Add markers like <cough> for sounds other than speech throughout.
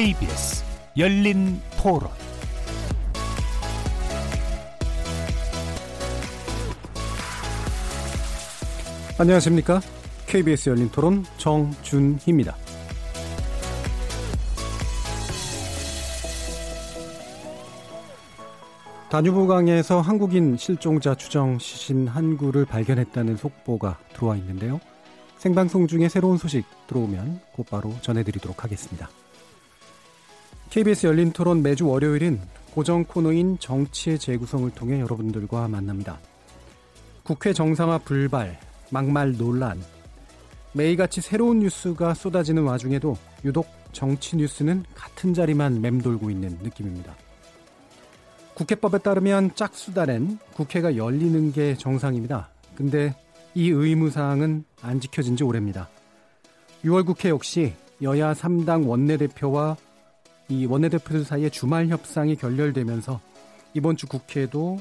KBS 열린 토론 안녕하십니까? KBS 열린 토론 정준희입니다. 다뉴브강에서 한국인 실종자 추정 시신 한 구를 발견했다는 속보가 들어와 있는데요. 생방송 중에 새로운 소식 들어오면 곧바로 전해드리도록 하겠습니다. KBS 열린 토론 매주 월요일은 고정 코너인 정치의 재구성을 통해 여러분들과 만납니다. 국회 정상화 불발, 막말 논란, 매일같이 새로운 뉴스가 쏟아지는 와중에도 유독 정치 뉴스는 같은 자리만 맴돌고 있는 느낌입니다. 국회법에 따르면 짝수달엔 국회가 열리는 게 정상입니다. 근데 이 의무사항은 안 지켜진 지 오래입니다. 6월 국회 역시 여야 3당 원내대표와 이 원내대표들 사이에 주말 협상이 결렬되면서 이번 주 국회도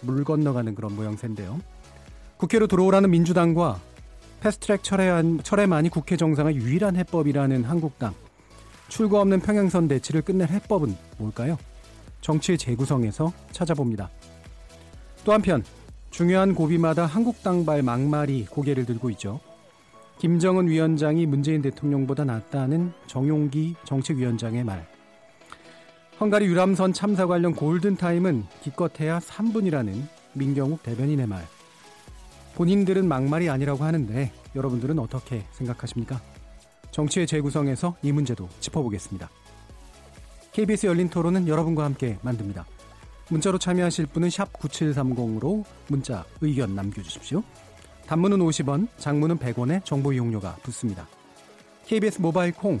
물 건너가는 그런 모양새인데요. 국회로 들어오라는 민주당과 패스트트랙 철회한, 철회만이 국회 정상의 유일한 해법이라는 한국당. 출구 없는 평행선 대치를 끝낼 해법은 뭘까요? 정치의 재구성에서 찾아봅니다. 또 한편 중요한 고비마다 한국당발 막말이 고개를 들고 있죠. 김정은 위원장이 문재인 대통령보다 낫다는 정용기 정책위원장의 말. 헝가리 유람선 참사 관련 골든타임은 기껏해야 3분이라는 민경욱 대변인의 말. 본인들은 막말이 아니라고 하는데 여러분들은 어떻게 생각하십니까? 정치의 재구성에서 이 문제도 짚어보겠습니다. KBS 열린 토론은 여러분과 함께 만듭니다. 문자로 참여하실 분은 9730으로 문자 의견 남겨주십시오. 단문은 50원, 장문은 100원의 정보 이용료가 붙습니다. KBS 모바일 콩,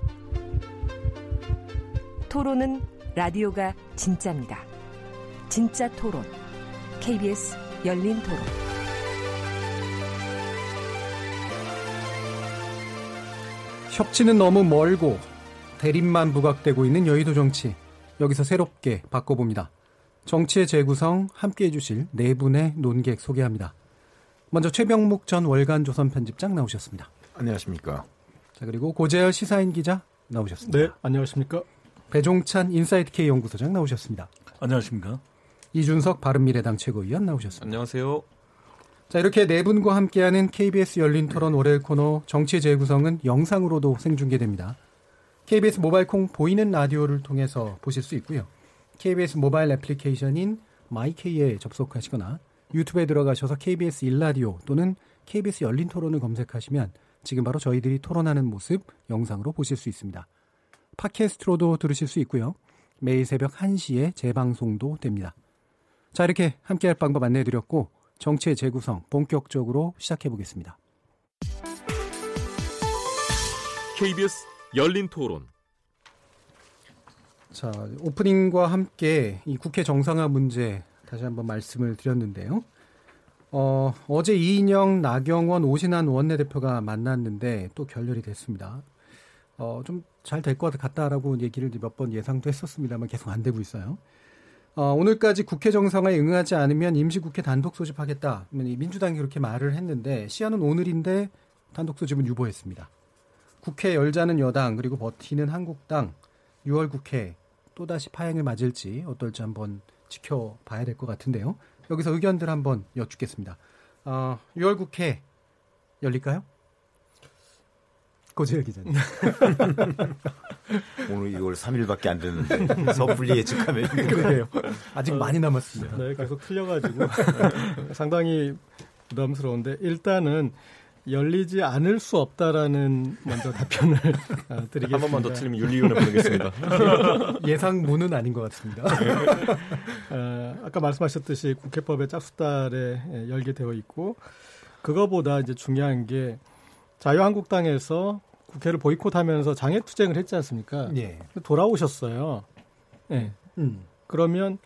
토론은 라디오가 진짜입니다. 진짜 토론, KBS 열린 토론. 협치는 너무 멀고 대립만 부각되고 있는 여의도 정치. 여기서 새롭게 바꿔봅니다. 정치의 재구성 함께 해주실 네 분의 논객 소개합니다. 먼저 최병묵 전 월간 조선 편집장 나오셨습니다. 안녕하십니까. 자 그리고 고재열 시사인 기자 나오셨습니다. 네, 안녕하십니까. 배종찬 인사이트 K 연구소장 나오셨습니다. 안녕하십니까. 이준석 바른미래당 최고위원 나오셨습니다. 안녕하세요. 자 이렇게 네 분과 함께하는 KBS 열린 토론 월요일 코너 정치의 재구성은 영상으로도 생중계됩니다. KBS 모바일 콩 보이는 라디오를 통해서 보실 수 있고요. KBS 모바일 애플리케이션인 마이케이에 접속하시거나 유튜브에 들어가셔서 KBS 일라디오 또는 KBS 열린 토론을 검색하시면 지금 바로 저희들이 토론하는 모습 영상으로 보실 수 있습니다. 팟캐스트로도 들으실 수 있고요. 매일 새벽 1시에 재방송도 됩니다. 자, 이렇게 함께할 방법 안내해드렸고 정치의 재구성 본격적으로 시작해 보겠습니다. KBS 열린 토론. 자, 오프닝과 함께 이 국회 정상화 문제 다시 한번 말씀을 드렸는데요. 어, 어제 이인영, 나경원, 오신환 원내대표가 만났는데 또 결렬이 됐습니다. 어, 좀 잘 될 것 같다라고 얘기를 몇 번 예상도 했었습니다만 계속 안 되고 있어요. 어, 오늘까지 국회 정상화에 응하지 않으면 임시국회 단독 소집하겠다. 민주당이 그렇게 말을 했는데 시한은 오늘인데 단독 소집은 유보했습니다. 국회 열자는 여당 그리고 버티는 한국당 6월 국회 또다시 파행을 맞을지 어떨지 한번 지켜봐야 될 것 같은데요. 여기서 의견들 한번 여쭙겠습니다. 어, 6월 국회 열릴까요? 고재열 기자님. <laughs> 오늘 2월 3일밖에 안 됐는데 섣불리 예측하면 그래요. 아직 많이 남았습니다. 네, 계속 틀려가지고 <laughs> 상당히 부담스러운데 일단은 열리지 않을 수 없다라는 먼저 답변을 어, 드리겠습니다. 한 번만 더 틀리면 윤리위원회 보내겠습니다. <laughs> 예상문은 아닌 것 같습니다. 어, 아까 말씀하셨듯이 국회법의 짝수달에 예, 열게 되어 있고 그거보다 이제 중요한 게 자유한국당에서 국회를 보이콧하면서 장애 투쟁을 했지 않습니까? 예. 돌아오셨어요. 네. 음. 그러면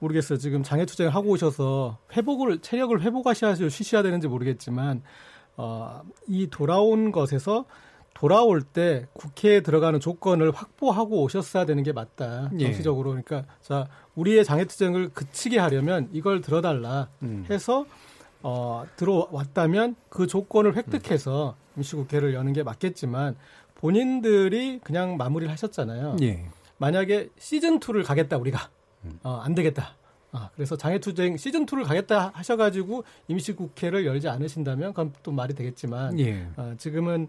모르겠어요. 지금 장애 투쟁을 하고 오셔서 회복을 체력을 회복하셔야 쉬셔야 되는지 모르겠지만 어, 이 돌아온 것에서 돌아올 때 국회에 들어가는 조건을 확보하고 오셨어야 되는 게 맞다. 예. 정치적으로. 그러니까 자, 우리의 장애 투쟁을 그치게 하려면 이걸 들어달라 음. 해서 어, 들어왔다면 그 조건을 획득해서 임시국회를 여는 게 맞겠지만 본인들이 그냥 마무리를 하셨잖아요. 예. 만약에 시즌 2를 가겠다 우리가 어, 안 되겠다. 아, 그래서 장애투쟁 시즌 2를 가겠다 하셔가지고 임시국회를 열지 않으신다면 그건 또 말이 되겠지만 예. 어, 지금은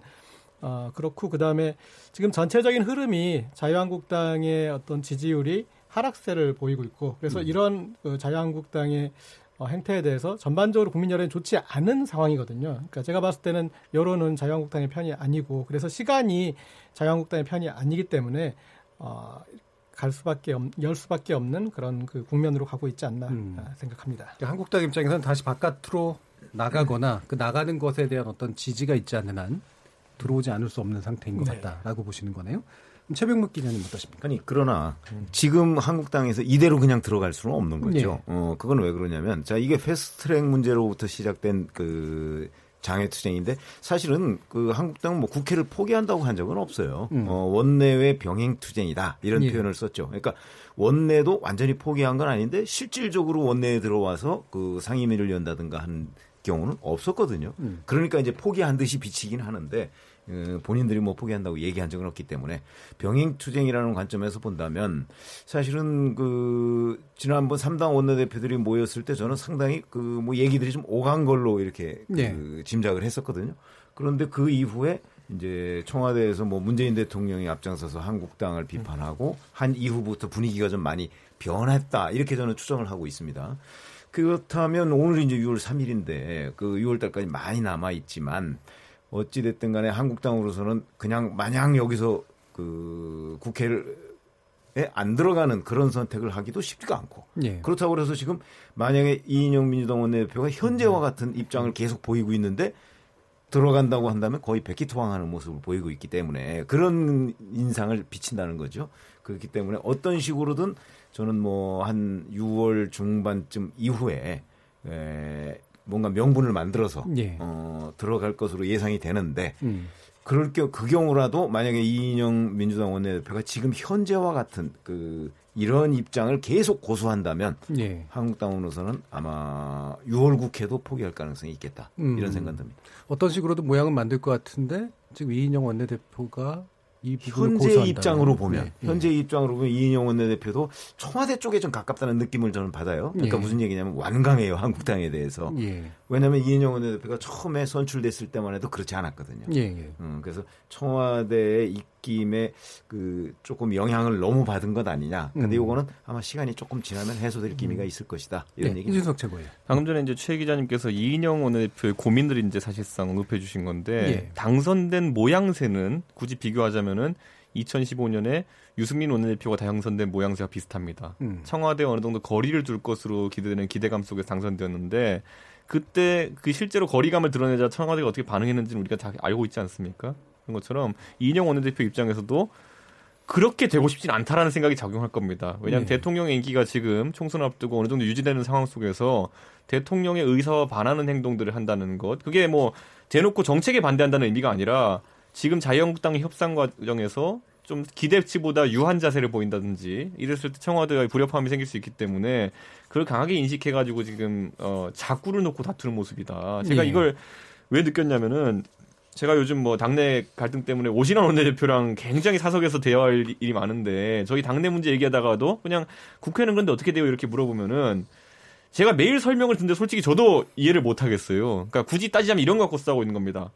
어, 그렇고 그 다음에 지금 전체적인 흐름이 자유한국당의 어떤 지지율이 하락세를 보이고 있고 그래서 이런 그 자유한국당의 어, 행태에 대해서 전반적으로 국민 여론이 좋지 않은 상황이거든요. 그러니까 제가 봤을 때는 여론은 자유한국당의 편이 아니고 그래서 시간이 자유한국당의 편이 아니기 때문에 어, 갈 수밖에 없, 열 수밖에 없는 그런 그 국면으로 가고 있지 않나 음. 아, 생각합니다. 그러니까 한국당 입장에서는 다시 바깥으로 나가거나 그 나가는 것에 대한 어떤 지지가 있지 않는 한 들어오지 않을 수 없는 상태인 것 네. 같다라고 보시는 거네요. 최병묵 기자님 어떠십니까? 아니 그러나 지금 한국당에서 이대로 그냥 들어갈 수는 없는 거죠. 예. 어 그건 왜 그러냐면 자 이게 패스트트랙 문제로부터 시작된 그 장애 투쟁인데 사실은 그 한국당은 뭐 국회를 포기한다고 한 적은 없어요. 음. 어 원내외 병행 투쟁이다 이런 예. 표현을 썼죠. 그러니까 원내도 완전히 포기한 건 아닌데 실질적으로 원내에 들어와서 그 상임위를 연다든가 한 경우는 없었거든요. 음. 그러니까 이제 포기한 듯이 비치긴 하는데 어, 본인들이 뭐 포기한다고 얘기한 적은 없기 때문에 병행 투쟁이라는 관점에서 본다면 사실은 그 지난번 3당 원내대표들이 모였을 때 저는 상당히 그 뭐 얘기들이 좀 오간 걸로 이렇게 그 네. 짐작을 했었거든요. 그런데 그 이후에 이제 청와대에서 뭐 문재인 대통령이 앞장서서 한국당을 비판하고 한 이후부터 분위기가 좀 많이 변했다 이렇게 저는 추정을 하고 있습니다. 그렇다면 오늘 이제 6월 3일인데 그 6월 달까지 많이 남아 있지만 어찌 됐든 간에 한국당으로서는 그냥 마냥 여기서 그 국회를 안 들어가는 그런 선택을 하기도 쉽지가 않고 예. 그렇다고 해서 지금 만약에 이인영 민주당 원내대표가 현재와 같은 입장을 계속 보이고 있는데 들어간다고 한다면 거의 백기투항하는 모습을 보이고 있기 때문에 그런 인상을 비친다는 거죠. 그렇기 때문에 어떤 식으로든 저는 뭐 한 6월 중반쯤 이후에 에 뭔가 명분을 만들어서 예. 어, 들어갈 것으로 예상이 되는데 음. 그럴 겨, 그 경우라도 만약에 이인영 민주당 원내대표가 지금 현재와 같은 그 이런 입장을 계속 고수한다면 예. 한국당으로서는 아마 6월 국회도 포기할 가능성이 있겠다 음. 이런 생각 듭니다. 어떤 식으로든 모양은 만들 것 같은데 지금 이인영 원내대표가 현재. 입장으로 보면 네. 현재 입장으로 보면 이인영 원내대표도 청와대 쪽에 좀 가깝다는 느낌을 저는 받아요. 그러니까 예. 무슨 얘기냐면 완강해요 한국당에 대해서. 예. 왜냐하면 이인영 원내대표가 처음에 선출됐을 때만 해도 그렇지 않았거든요. 예. 예. 음, 그래서 청와대의 입김에 그 조금 영향을 너무 받은 것 아니냐. 근데 음. 이거는 아마 시간이 조금 지나면 해소될 기미가 있을 것이다. 이런 예. 얘기. 이준석 최고예요. 방금 전에 이제 최 기자님께서 이인영 원내대표의 고민들을 이제 사실상 언급해 주신 건데 예. 당선된 모양새는 굳이 비교하자면은 2015년에 유승민 원내대표가 당선된 모양새가 비슷합니다. 음. 청와대 어느 정도 거리를 둘 것으로 기대되는 기대감 속에서 당선되었는데 그때 그 실제로 거리감을 드러내자 청와대가 어떻게 반응했는지는 우리가 다 알고 있지 않습니까? 그런 것처럼 이인영 원내대표 입장에서도 그렇게 되고 싶진 않다라는 생각이 작용할 겁니다. 왜냐하면 네. 대통령의 인기가 지금 총선 앞두고 어느 정도 유지되는 상황 속에서 대통령의 의사와 반하는 행동들을 한다는 것, 그게 뭐 대놓고 정책에 반대한다는 의미가 아니라 지금 자유한국당의 협상 과정에서 좀 기대치보다 유한 자세를 보인다든지 이랬을 때 청와대와 불협화음이 생길 수 있기 때문에 그걸 강하게 인식해가지고 지금 어 자꾸를 놓고 다투는 모습이다. 제가 예. 이걸 왜 느꼈냐면은 제가 요즘 뭐 당내 갈등 때문에 오신환 원내대표랑 굉장히 사석에서 대화할 일이 많은데 저희 당내 문제 얘기하다가도 그냥 국회는 그런데 어떻게 돼요 이렇게 물어보면은 제가 매일 설명을 듣는데 솔직히 저도 이해를 못 하겠어요. 그러니까 굳이 따지자면 이런 거 갖고 싸우고 있는 겁니다.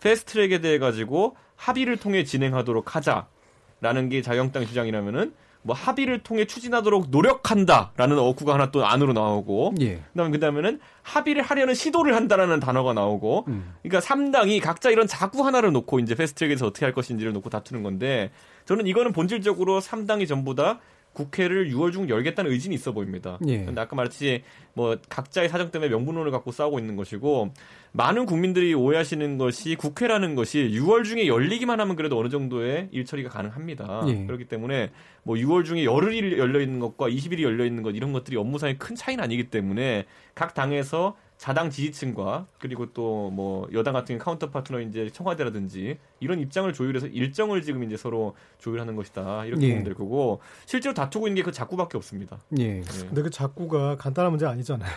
패스트트랙에 대해 가지고 합의를 통해 진행하도록 하자라는 게 자유한국당 주장이라면은 뭐 합의를 통해 추진하도록 노력한다라는 어구가 하나 또 안으로 나오고 예. 그다음에 그다음에는 합의를 하려는 시도를 한다라는 단어가 나오고 음. 그러니까 3당이 각자 이런 자구 하나를 놓고 이제 패스트트랙에서 어떻게 할 것인지를 놓고 다투는 건데 저는 이거는 본질적으로 3당이 전부 다 국회를 6월 중 열겠다는 의지는 있어 보입니다. 예. 근데 아까 말했듯이 뭐 각자의 사정 때문에 명분론을 갖고 싸우고 있는 것이고 많은 국민들이 오해하시는 것이 국회라는 것이 6월 중에 열리기만 하면 그래도 어느 정도의 일 처리가 가능합니다. 예. 그렇기 때문에 뭐 6월 중에 열흘이 열려 있는 것과 20일이 열려 있는 것 이런 것들이 업무상의 큰 차이는 아니기 때문에 각 당에서 자당 지지층과 그리고 또 뭐 여당 같은 경우 counter partner 이제 청와대라든지 이런 입장을 조율해서 일정을 지금 이제 서로 조율하는 것이다 이렇게 예. 보면 될 거고 실제로 다투고 있는 게 그 자구밖에 없습니다. 예. 예. 근데 그 자구가 간단한 문제 아니잖아요.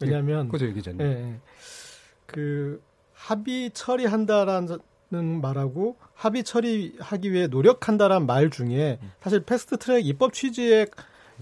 왜냐하면 고재열 기자님. 예, 예. 그 합의 처리한다라는 말하고 합의 처리하기 위해 노력한다라는 말 중에 사실 패스트 트랙 입법 취지에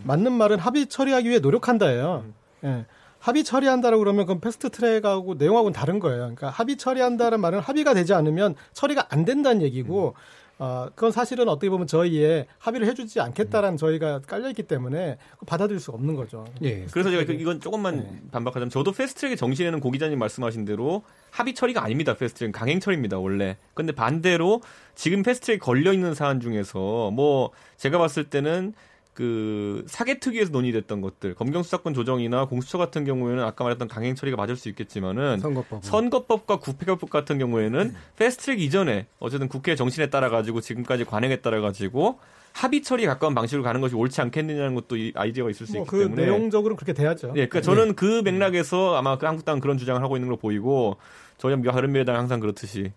맞는 말은 합의 처리하기 위해 노력한다예요. 예. 합의 처리한다라고 그러면 그건 패스트 트랙하고 내용하고는 다른 거예요. 그러니까 합의 처리한다는 말은 합의가 되지 않으면 처리가 안 된다는 얘기고 어, 그건 사실은 어떻게 보면 저희의 합의를 해주지 않겠다라는 저희가 깔려있기 때문에 받아들일 수 없는 거죠. 예. 그래서 제가 그- 이건 조금만 네. 반박하자면 저도 패스트트랙의 정신에는 고 기자님 말씀하신 대로 합의 처리가 아닙니다. 패스트트랙 강행 처리입니다. 원래. 근데 반대로 지금 패스트트랙 걸려 있는 사안 중에서 뭐 제가 봤을 때는 그 사개 특위에서 논의됐던 것들 검경 수사권 조정이나 공수처 같은 경우에는 아까 말했던 강행 처리가 맞을 수 있겠지만은 선거법. 선거법과 국회법 같은 경우에는 패스트트랙 이전에 어쨌든 국회 정신에 따라 가지고 지금까지 관행에 따라 가지고 합의 처리에 가까운 방식으로 가는 것이 옳지 않겠느냐는 것도 이 아이디어가 있을 수 뭐 있기 그 때문에 내용적으로는 그렇게 돼야죠. 예, 그러니까 저는 그 맥락에서 아마 그 한국당 그런 주장을 하고 있는 걸로 보이고 저희 바른미래당 항상 그렇듯이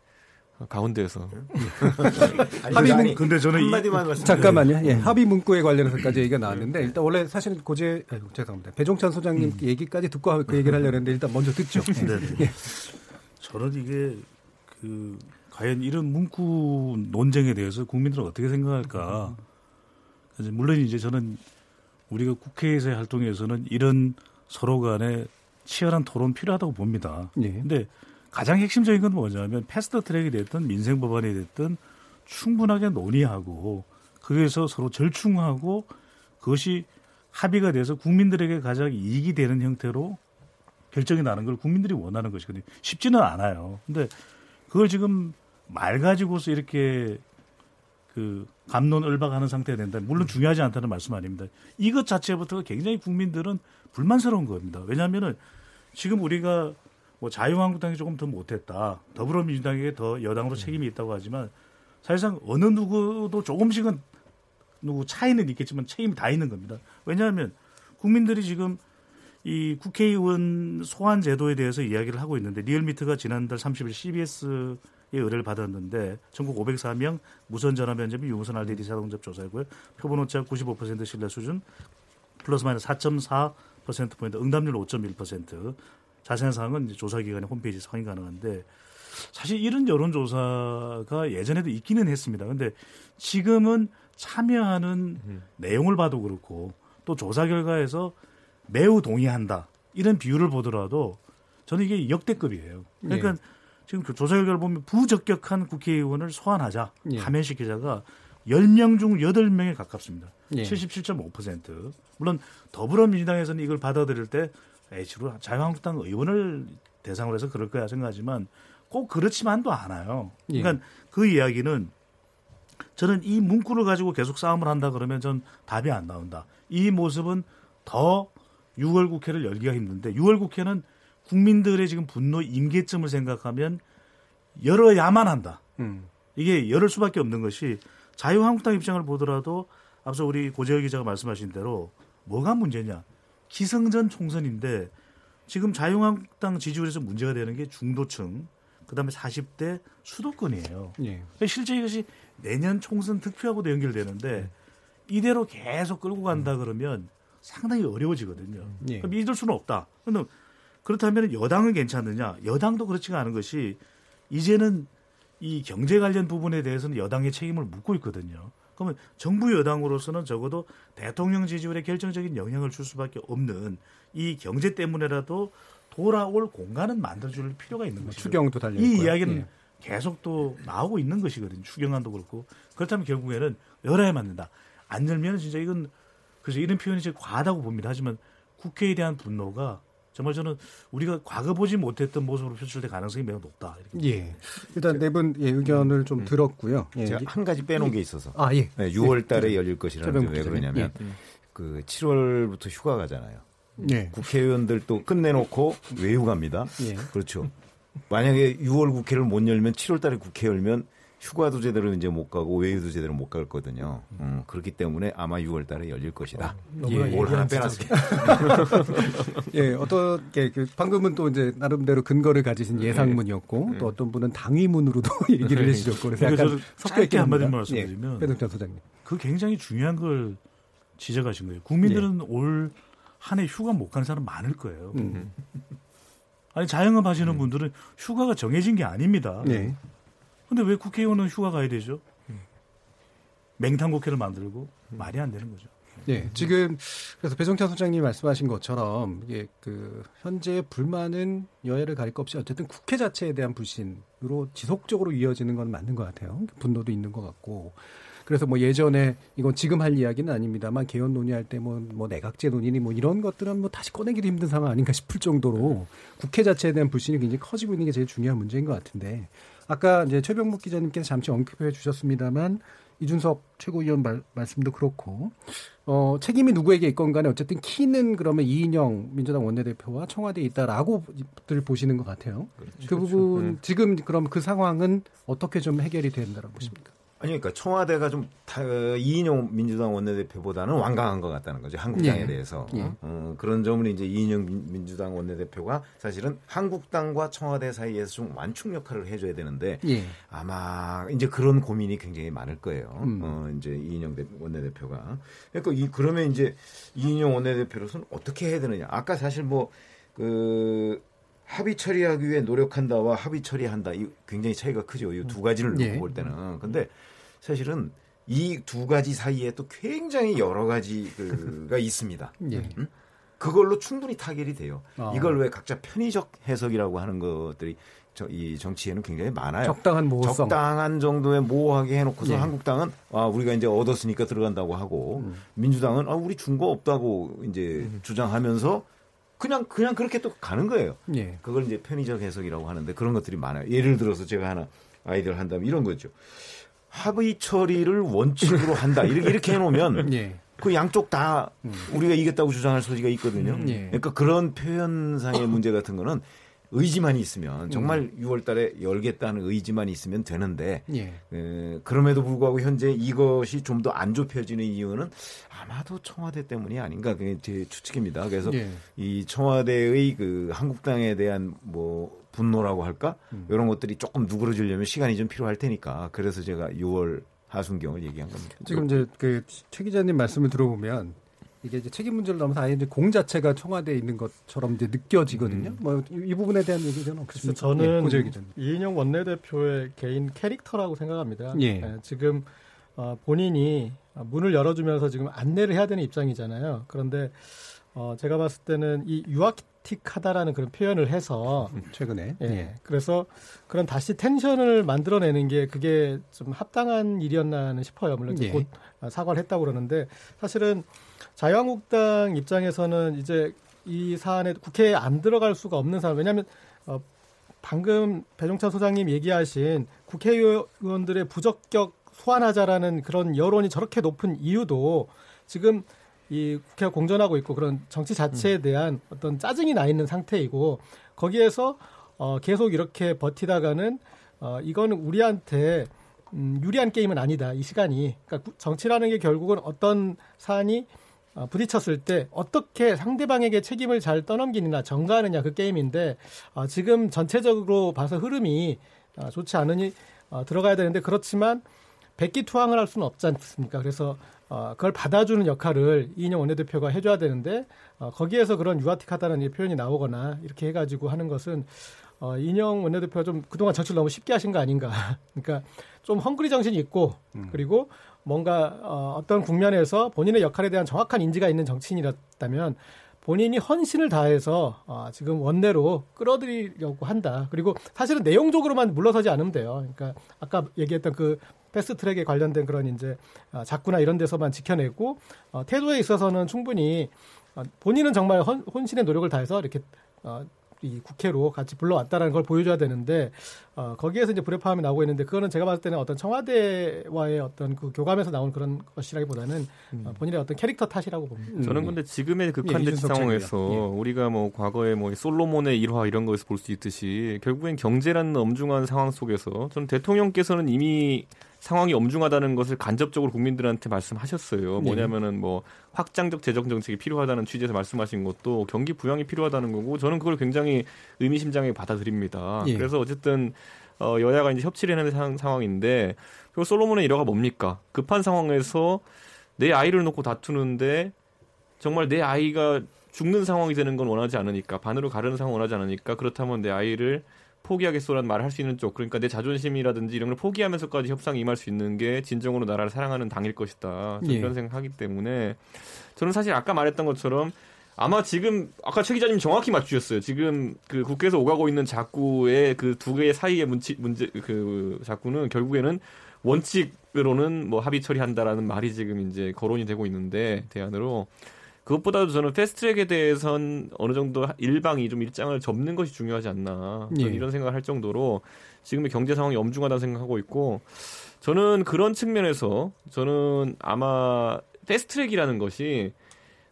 가운데에서 <laughs> 합의 문- 근데 저는 이- 한마디만 잠깐만요. 예, 합의 문구에 관련해서까지 얘기가 나왔는데 일단 원래 사실 고재 아이고, 죄송합니다. 배종찬 소장님 얘기까지 듣고 그 얘기를 하려고 했는데 일단 먼저 듣죠. 예. <laughs> 네, 네. 저는 이게 그 과연 이런 문구 논쟁에 대해서 국민들은 어떻게 생각할까? 물론 이제 저는 우리가 국회에서의 활동에서는 이런 서로 간에 치열한 토론 필요하다고 봅니다. 예. 근데 가장 핵심적인 건 뭐냐면 패스트 트랙이 됐든 민생 법안이 됐든 충분하게 논의하고 거기에서 서로 절충하고 그것이 합의가 돼서 국민들에게 가장 이익이 되는 형태로 결정이 나는 걸 국민들이 원하는 것이거든요. 쉽지는 않아요. 근데 그걸 지금 말 가지고서 이렇게 그 감론을박하는 상태가 된다. 물론 중요하지 않다는 말씀 아닙니다. 이것 자체부터가 굉장히 국민들은 불만스러운 겁니다. 왜냐하면은 지금 우리가 뭐 자유한국당이 조금 더 못했다. 더불어민주당에게 더 여당으로 책임이 있다고 하지만 사실상 어느 누구도 조금씩은 누구 차이는 있겠지만 책임이 다 있는 겁니다. 왜냐하면 국민들이 지금 이 국회의원 소환 제도에 대해서 이야기를 하고 있는데 리얼미터가 지난달 30일 CBS의 의뢰를 받았는데 전국 504명 무선 전화 면접이 유무선 RDD 자동접 조사이고요. 표본 오차 95% 신뢰 수준 플러스 마이너스 4.4% 포인트 응답률 5.1% 자세한 사항은 이제 조사 기관의 홈페이지에서 확인 가능한데 사실 이런 여론조사가 예전에도 있기는 했습니다. 근데 지금은 참여하는 내용을 봐도 그렇고 또 조사 결과에서 매우 동의한다 이런 비율을 보더라도 저는 이게 역대급이에요. 그러니까 지금 그 조사 결과를 보면 부적격한 국회의원을 소환하자 예. 하면시키자가 10명 중 8명에 가깝습니다. 예. 77.5%. 물론 더불어민주당에서는 이걸 받아들일 때 주로 자유한국당 의원을 대상으로 해서 그럴 거야 생각하지만 꼭 그렇지만도 않아요. 예. 그러니까 그 이야기는 저는 이 문구를 가지고 계속 싸움을 한다 그러면 전 답이 안 나온다. 이 모습은 더 6월 국회를 열기가 힘든데 6월 국회는 국민들의 지금 분노 임계점을 생각하면 열어야만 한다. 음. 이게 열을 수밖에 없는 것이 자유한국당 입장을 보더라도 앞서 우리 고재열 기자가 말씀하신 대로 뭐가 문제냐. 기승전 총선인데 지금 자유한국당 지지율에서 문제가 되는 게 중도층, 그다음에 40대 수도권이에요. 예. 실제 이것이 내년 총선 득표하고도 연결되는데 이대로 계속 끌고 간다 그러면 상당히 어려워지거든요. 예. 그럼 믿을 수는 없다. 그런데 그렇다면 여당은 괜찮느냐? 여당도 그렇지가 않은 것이 이제는 이 경제 관련 부분에 대해서는 여당의 책임을 묻고 있거든요. 그러면 정부 여당으로서는 적어도 대통령 지지율에 결정적인 영향을 줄 수밖에 없는 이 경제 때문에라도 돌아올 공간은 만들어줄 필요가 있는 것이죠. 추경도 달려 이 있고요. 이야기는 예. 계속 또 나오고 있는 것이거든요. 추경안도 그렇고. 그렇다면 결국에는 열어야만 된다. 안 열면 진짜 이건 그래서 이런 표현이 제일 과하다고 봅니다. 하지만 국회에 대한 분노가 정말 저는 우리가 과거 보지 못했던 모습으로 표출될 가능성이 매우 높다. 이렇게 예. 일단 네분 예, 의견을 좀 들었고요. 예. 제가 한 가지 빼놓은 게 있어서 아, 예. 네, 6월 달에 열릴 것이라는 게 왜. 그러냐면 그 7월부터 휴가 가잖아요. 예. 국회의원들도 끝내놓고 외유 갑니다. 예. 그렇죠. 만약에 6월 국회를 못 열면 7월 달에 국회 열면 휴가도 제대로 이제 못 가고 외유도 제대로 못 갔거든요. 음, 그렇기 때문에 아마 6월 달에 열릴 것이다. 너무나 뭘 하나 빼놨습니다. <laughs> 예, 어떻게 그 방금은 또 이제 나름대로 근거를 가지신 예상문이었고 또 어떤 분은 당위문으로도 <laughs> 얘기를 해주셨고 그래서 그러니까 약간 섞여 한마디 합니다. 말씀드리면 예, 배동찬 소장님. 그 굉장히 중요한 걸 지적하신 거예요. 국민들은 올한 해 휴가 못 가는 사람 많을 거예요. 음. 아니 자영업 하시는 분들은 휴가가 정해진 게 아닙니다. 예. 근데 왜 국회의원은 휴가 가야 되죠? 맹탕 국회를 만들고 음. 말이 안 되는 거죠. 예, 지금 그래서 배종찬 소장님이 말씀하신 것처럼 이게 그 현재 불만은 여야를 가릴 것 없이 어쨌든 국회 자체에 대한 불신으로 지속적으로 이어지는 건 맞는 것 같아요. 분노도 있는 것 같고. 그래서 뭐 예전에 이건 지금 할 이야기는 아닙니다만 개헌 논의할 때뭐 뭐 내각제 논의니 뭐 이런 것들은 뭐 다시 꺼내기도 힘든 상황 아닌가 싶을 정도로 국회 자체에 대한 불신이 굉장히 커지고 있는 게 제일 중요한 문제인 것 같은데 아까 이제 최병묵 기자님께서 잠시 언급해 주셨습니다만 이준석 최고위원 말, 말씀도 그렇고 어, 책임이 누구에게 있건 간에 어쨌든 키는 그러면 이인영 민주당 원내대표와 청와대에 있다라고들 보시는 것 같아요. 그 부분 지금 그럼 그 상황은 어떻게 좀 해결이 된다고 보십니까? 아니 그러니까 청와대가 좀 다, 이인영 민주당 원내대표보다는 완강한 것 같다는 거죠 한국당에 예. 대해서 예. 어, 그런 점은 이제 이인영 민- 민주당 원내대표가 사실은 한국당과 청와대 사이에서 좀 완충 역할을 해줘야 되는데 예. 아마 이제 그런 고민이 굉장히 많을 거예요. 음. 어, 이제 이인영 대- 원내대표가. 그러니까 이, 그러면 이제 이인영 원내대표로서는 어떻게 해야 되느냐. 아까 사실 뭐, 그, 합의 처리하기 위해 노력한다와 합의 처리한다. 이 굉장히 차이가 크죠. 이 두 가지를 놓고 예. 볼 때는. 근데 사실은 이 두 가지 사이에 또 굉장히 여러 가지 그가 <laughs> 있습니다. 예. 그걸로 충분히 타결이 돼요. 아. 이걸 왜 각자 편의적 해석이라고 하는 것들이 저, 이 정치에는 굉장히 많아요. 적당한 모호성. 적당한 정도의 모호하게 해놓고서 예. 한국당은 아 우리가 이제 얻었으니까 들어간다고 하고 음. 민주당은 아 우리 준 거 없다고 이제 주장하면서 그냥 그냥 그렇게 또 가는 거예요. 예. 그걸 이제 편의적 해석이라고 하는데 그런 것들이 많아요. 예를 들어서 제가 하나 아이디어를 한다면 이런 거죠. 합의 처리를 원칙으로 한다. 이렇게 이렇게 해놓으면 <laughs> 예. 그 양쪽 다 우리가 이겼다고 주장할 소지가 있거든요. 음. 예. 그러니까 그런 표현상의 문제 같은 거는 의지만 있으면 정말 6월 달에 열겠다는 의지만 있으면 되는데 예. 에, 그럼에도 불구하고 현재 이것이 좀 더 안 좁혀지는 이유는 아마도 청와대 때문이 아닌가 그게 제 추측입니다. 그래서 예. 이 청와대의 그 한국당에 대한 뭐 분노라고 할까 음. 이런 것들이 조금 누그러지려면 시간이 좀 필요할 테니까 그래서 제가 6월 하순경을 얘기한 겁니다. 지금 이제 그 최 기자님 말씀을 들어보면 이게 이제 책임 문제를 넘어서 아예 이제 공 자체가 청와대에 있는 것처럼 이제 느껴지거든요. 뭐이 부분에 대한 얘기는 글쎄 없습니까? 저는 예, 기자님. 이인영 원내대표의 개인 캐릭터라고 생각합니다. 예. 예, 지금 어, 본인이 문을 열어주면서 지금 안내를 해야 되는 입장이잖아요. 그런데 어, 제가 봤을 때는 이 유 아틱하다라는 그런 표현을 해서 최근에 예. 예. 그래서 그런 다시 텐션을 만들어내는 게 그게 좀 합당한 일이었나 싶어요. 물론 이제 예. 곧 사과를 했다고 그러는데 사실은 자유한국당 입장에서는 이제 이 사안에 국회에 안 들어갈 수가 없는 사안. 왜냐하면 어, 방금 배종찬 소장님 얘기하신 국회의원들의 부적격 소환하자라는 그런 여론이 저렇게 높은 이유도 지금 이 국회가 공전하고 있고 그런 정치 자체에 대한 어떤 짜증이 나 있는 상태이고 거기에서 어, 계속 이렇게 버티다가는 어, 이거는 우리한테 음, 유리한 게임은 아니다. 이 시간이. 그러니까 구- 정치라는 게 결국은 어떤 사안이 어, 부딪혔을 때 어떻게 상대방에게 책임을 잘 떠넘기느냐 전가하느냐 그 게임인데 어, 지금 전체적으로 봐서 흐름이 어, 좋지 않으니 어, 들어가야 되는데 그렇지만 백기투항을 할 수는 없지 않습니까? 그래서 어, 그걸 받아주는 역할을 이인영 원내대표가 해줘야 되는데 어, 거기에서 그런 유아틱하다는 이 표현이 나오거나 이렇게 해가지고 하는 것은 어, 이인영 원내대표가 좀 그동안 정치를 너무 쉽게 하신 거 아닌가. <laughs> 그러니까 좀 헝그리 정신이 있고 그리고 뭔가 어, 어떤 국면에서 본인의 역할에 대한 정확한 인지가 있는 정치인이었다면 본인이 헌신을 다해서 어, 지금 원내로 끌어들이려고 한다. 그리고 사실은 내용적으로만 물러서지 않으면 돼요. 그러니까 아까 얘기했던 그 패스트 트랙에 관련된 그런 이제 어, 자꾸나 이런 데서만 지켜내고 어, 태도에 있어서는 충분히 어, 본인은 정말 헌, 혼신의 노력을 다해서 이렇게 어, 이 국회로 같이 불러왔다라는 걸 보여줘야 되는데 어, 거기에서 이제 불협화음이 나오고 있는데 그거는 제가 봤을 때는 어떤 청와대와의 어떤 그 교감에서 나온 그런 것이라기보다는 음. 어, 본인의 어떤 캐릭터 탓이라고 봅니다. 저는 근데 지금의 극한된 이준석 상황에서 책임이야. 예. 우리가 뭐 과거에 뭐 솔로몬의 일화 이런 거에서 볼 수 있듯이 결국엔 경제라는 엄중한 상황 속에서 저는 대통령께서는 이미 상황이 엄중하다는 것을 간접적으로 국민들한테 말씀하셨어요. 네. 뭐냐면은 뭐 확장적 재정 정책이 필요하다는 취지에서 말씀하신 것도 경기 부양이 필요하다는 거고 저는 그걸 굉장히 의미심장하게 받아들입니다. 예. 그래서 어쨌든 어, 여야가 이제 협치를 하는 상, 상황인데 그리고 솔로몬의 일화가 뭡니까? 급한 상황에서 내 아이를 놓고 다투는데 정말 내 아이가 죽는 상황이 되는 건 원하지 않으니까 반으로 가르는 상황 원하지 않으니까 그렇다면 내 아이를 포기하겠소라는 말을 할 수 있는 쪽 그러니까 내 자존심이라든지 이런 걸 포기하면서까지 협상에 임할 수 있는 게 진정으로 나라를 사랑하는 당일 것이다 예. 이런 생각하기 때문에 저는 사실 아까 말했던 것처럼 아마 지금 아까 최 기자님 정확히 맞추셨어요. 지금 그 국회에서 오가고 있는 자꾸의 그 두 개의 사이의 문치, 문제 그 자꾸는 결국에는 원칙으로는 뭐 합의 처리한다라는 말이 지금 이제 거론이 되고 있는데 대안으로 그것보다도 저는 패스트트랙에 대해선 어느 정도 일방이 좀 일장을 접는 것이 중요하지 않나 예. 이런 생각을 할 정도로 지금의 경제 상황이 엄중하다고 생각하고 있고 저는 그런 측면에서 저는 아마 패스트트랙이라는 것이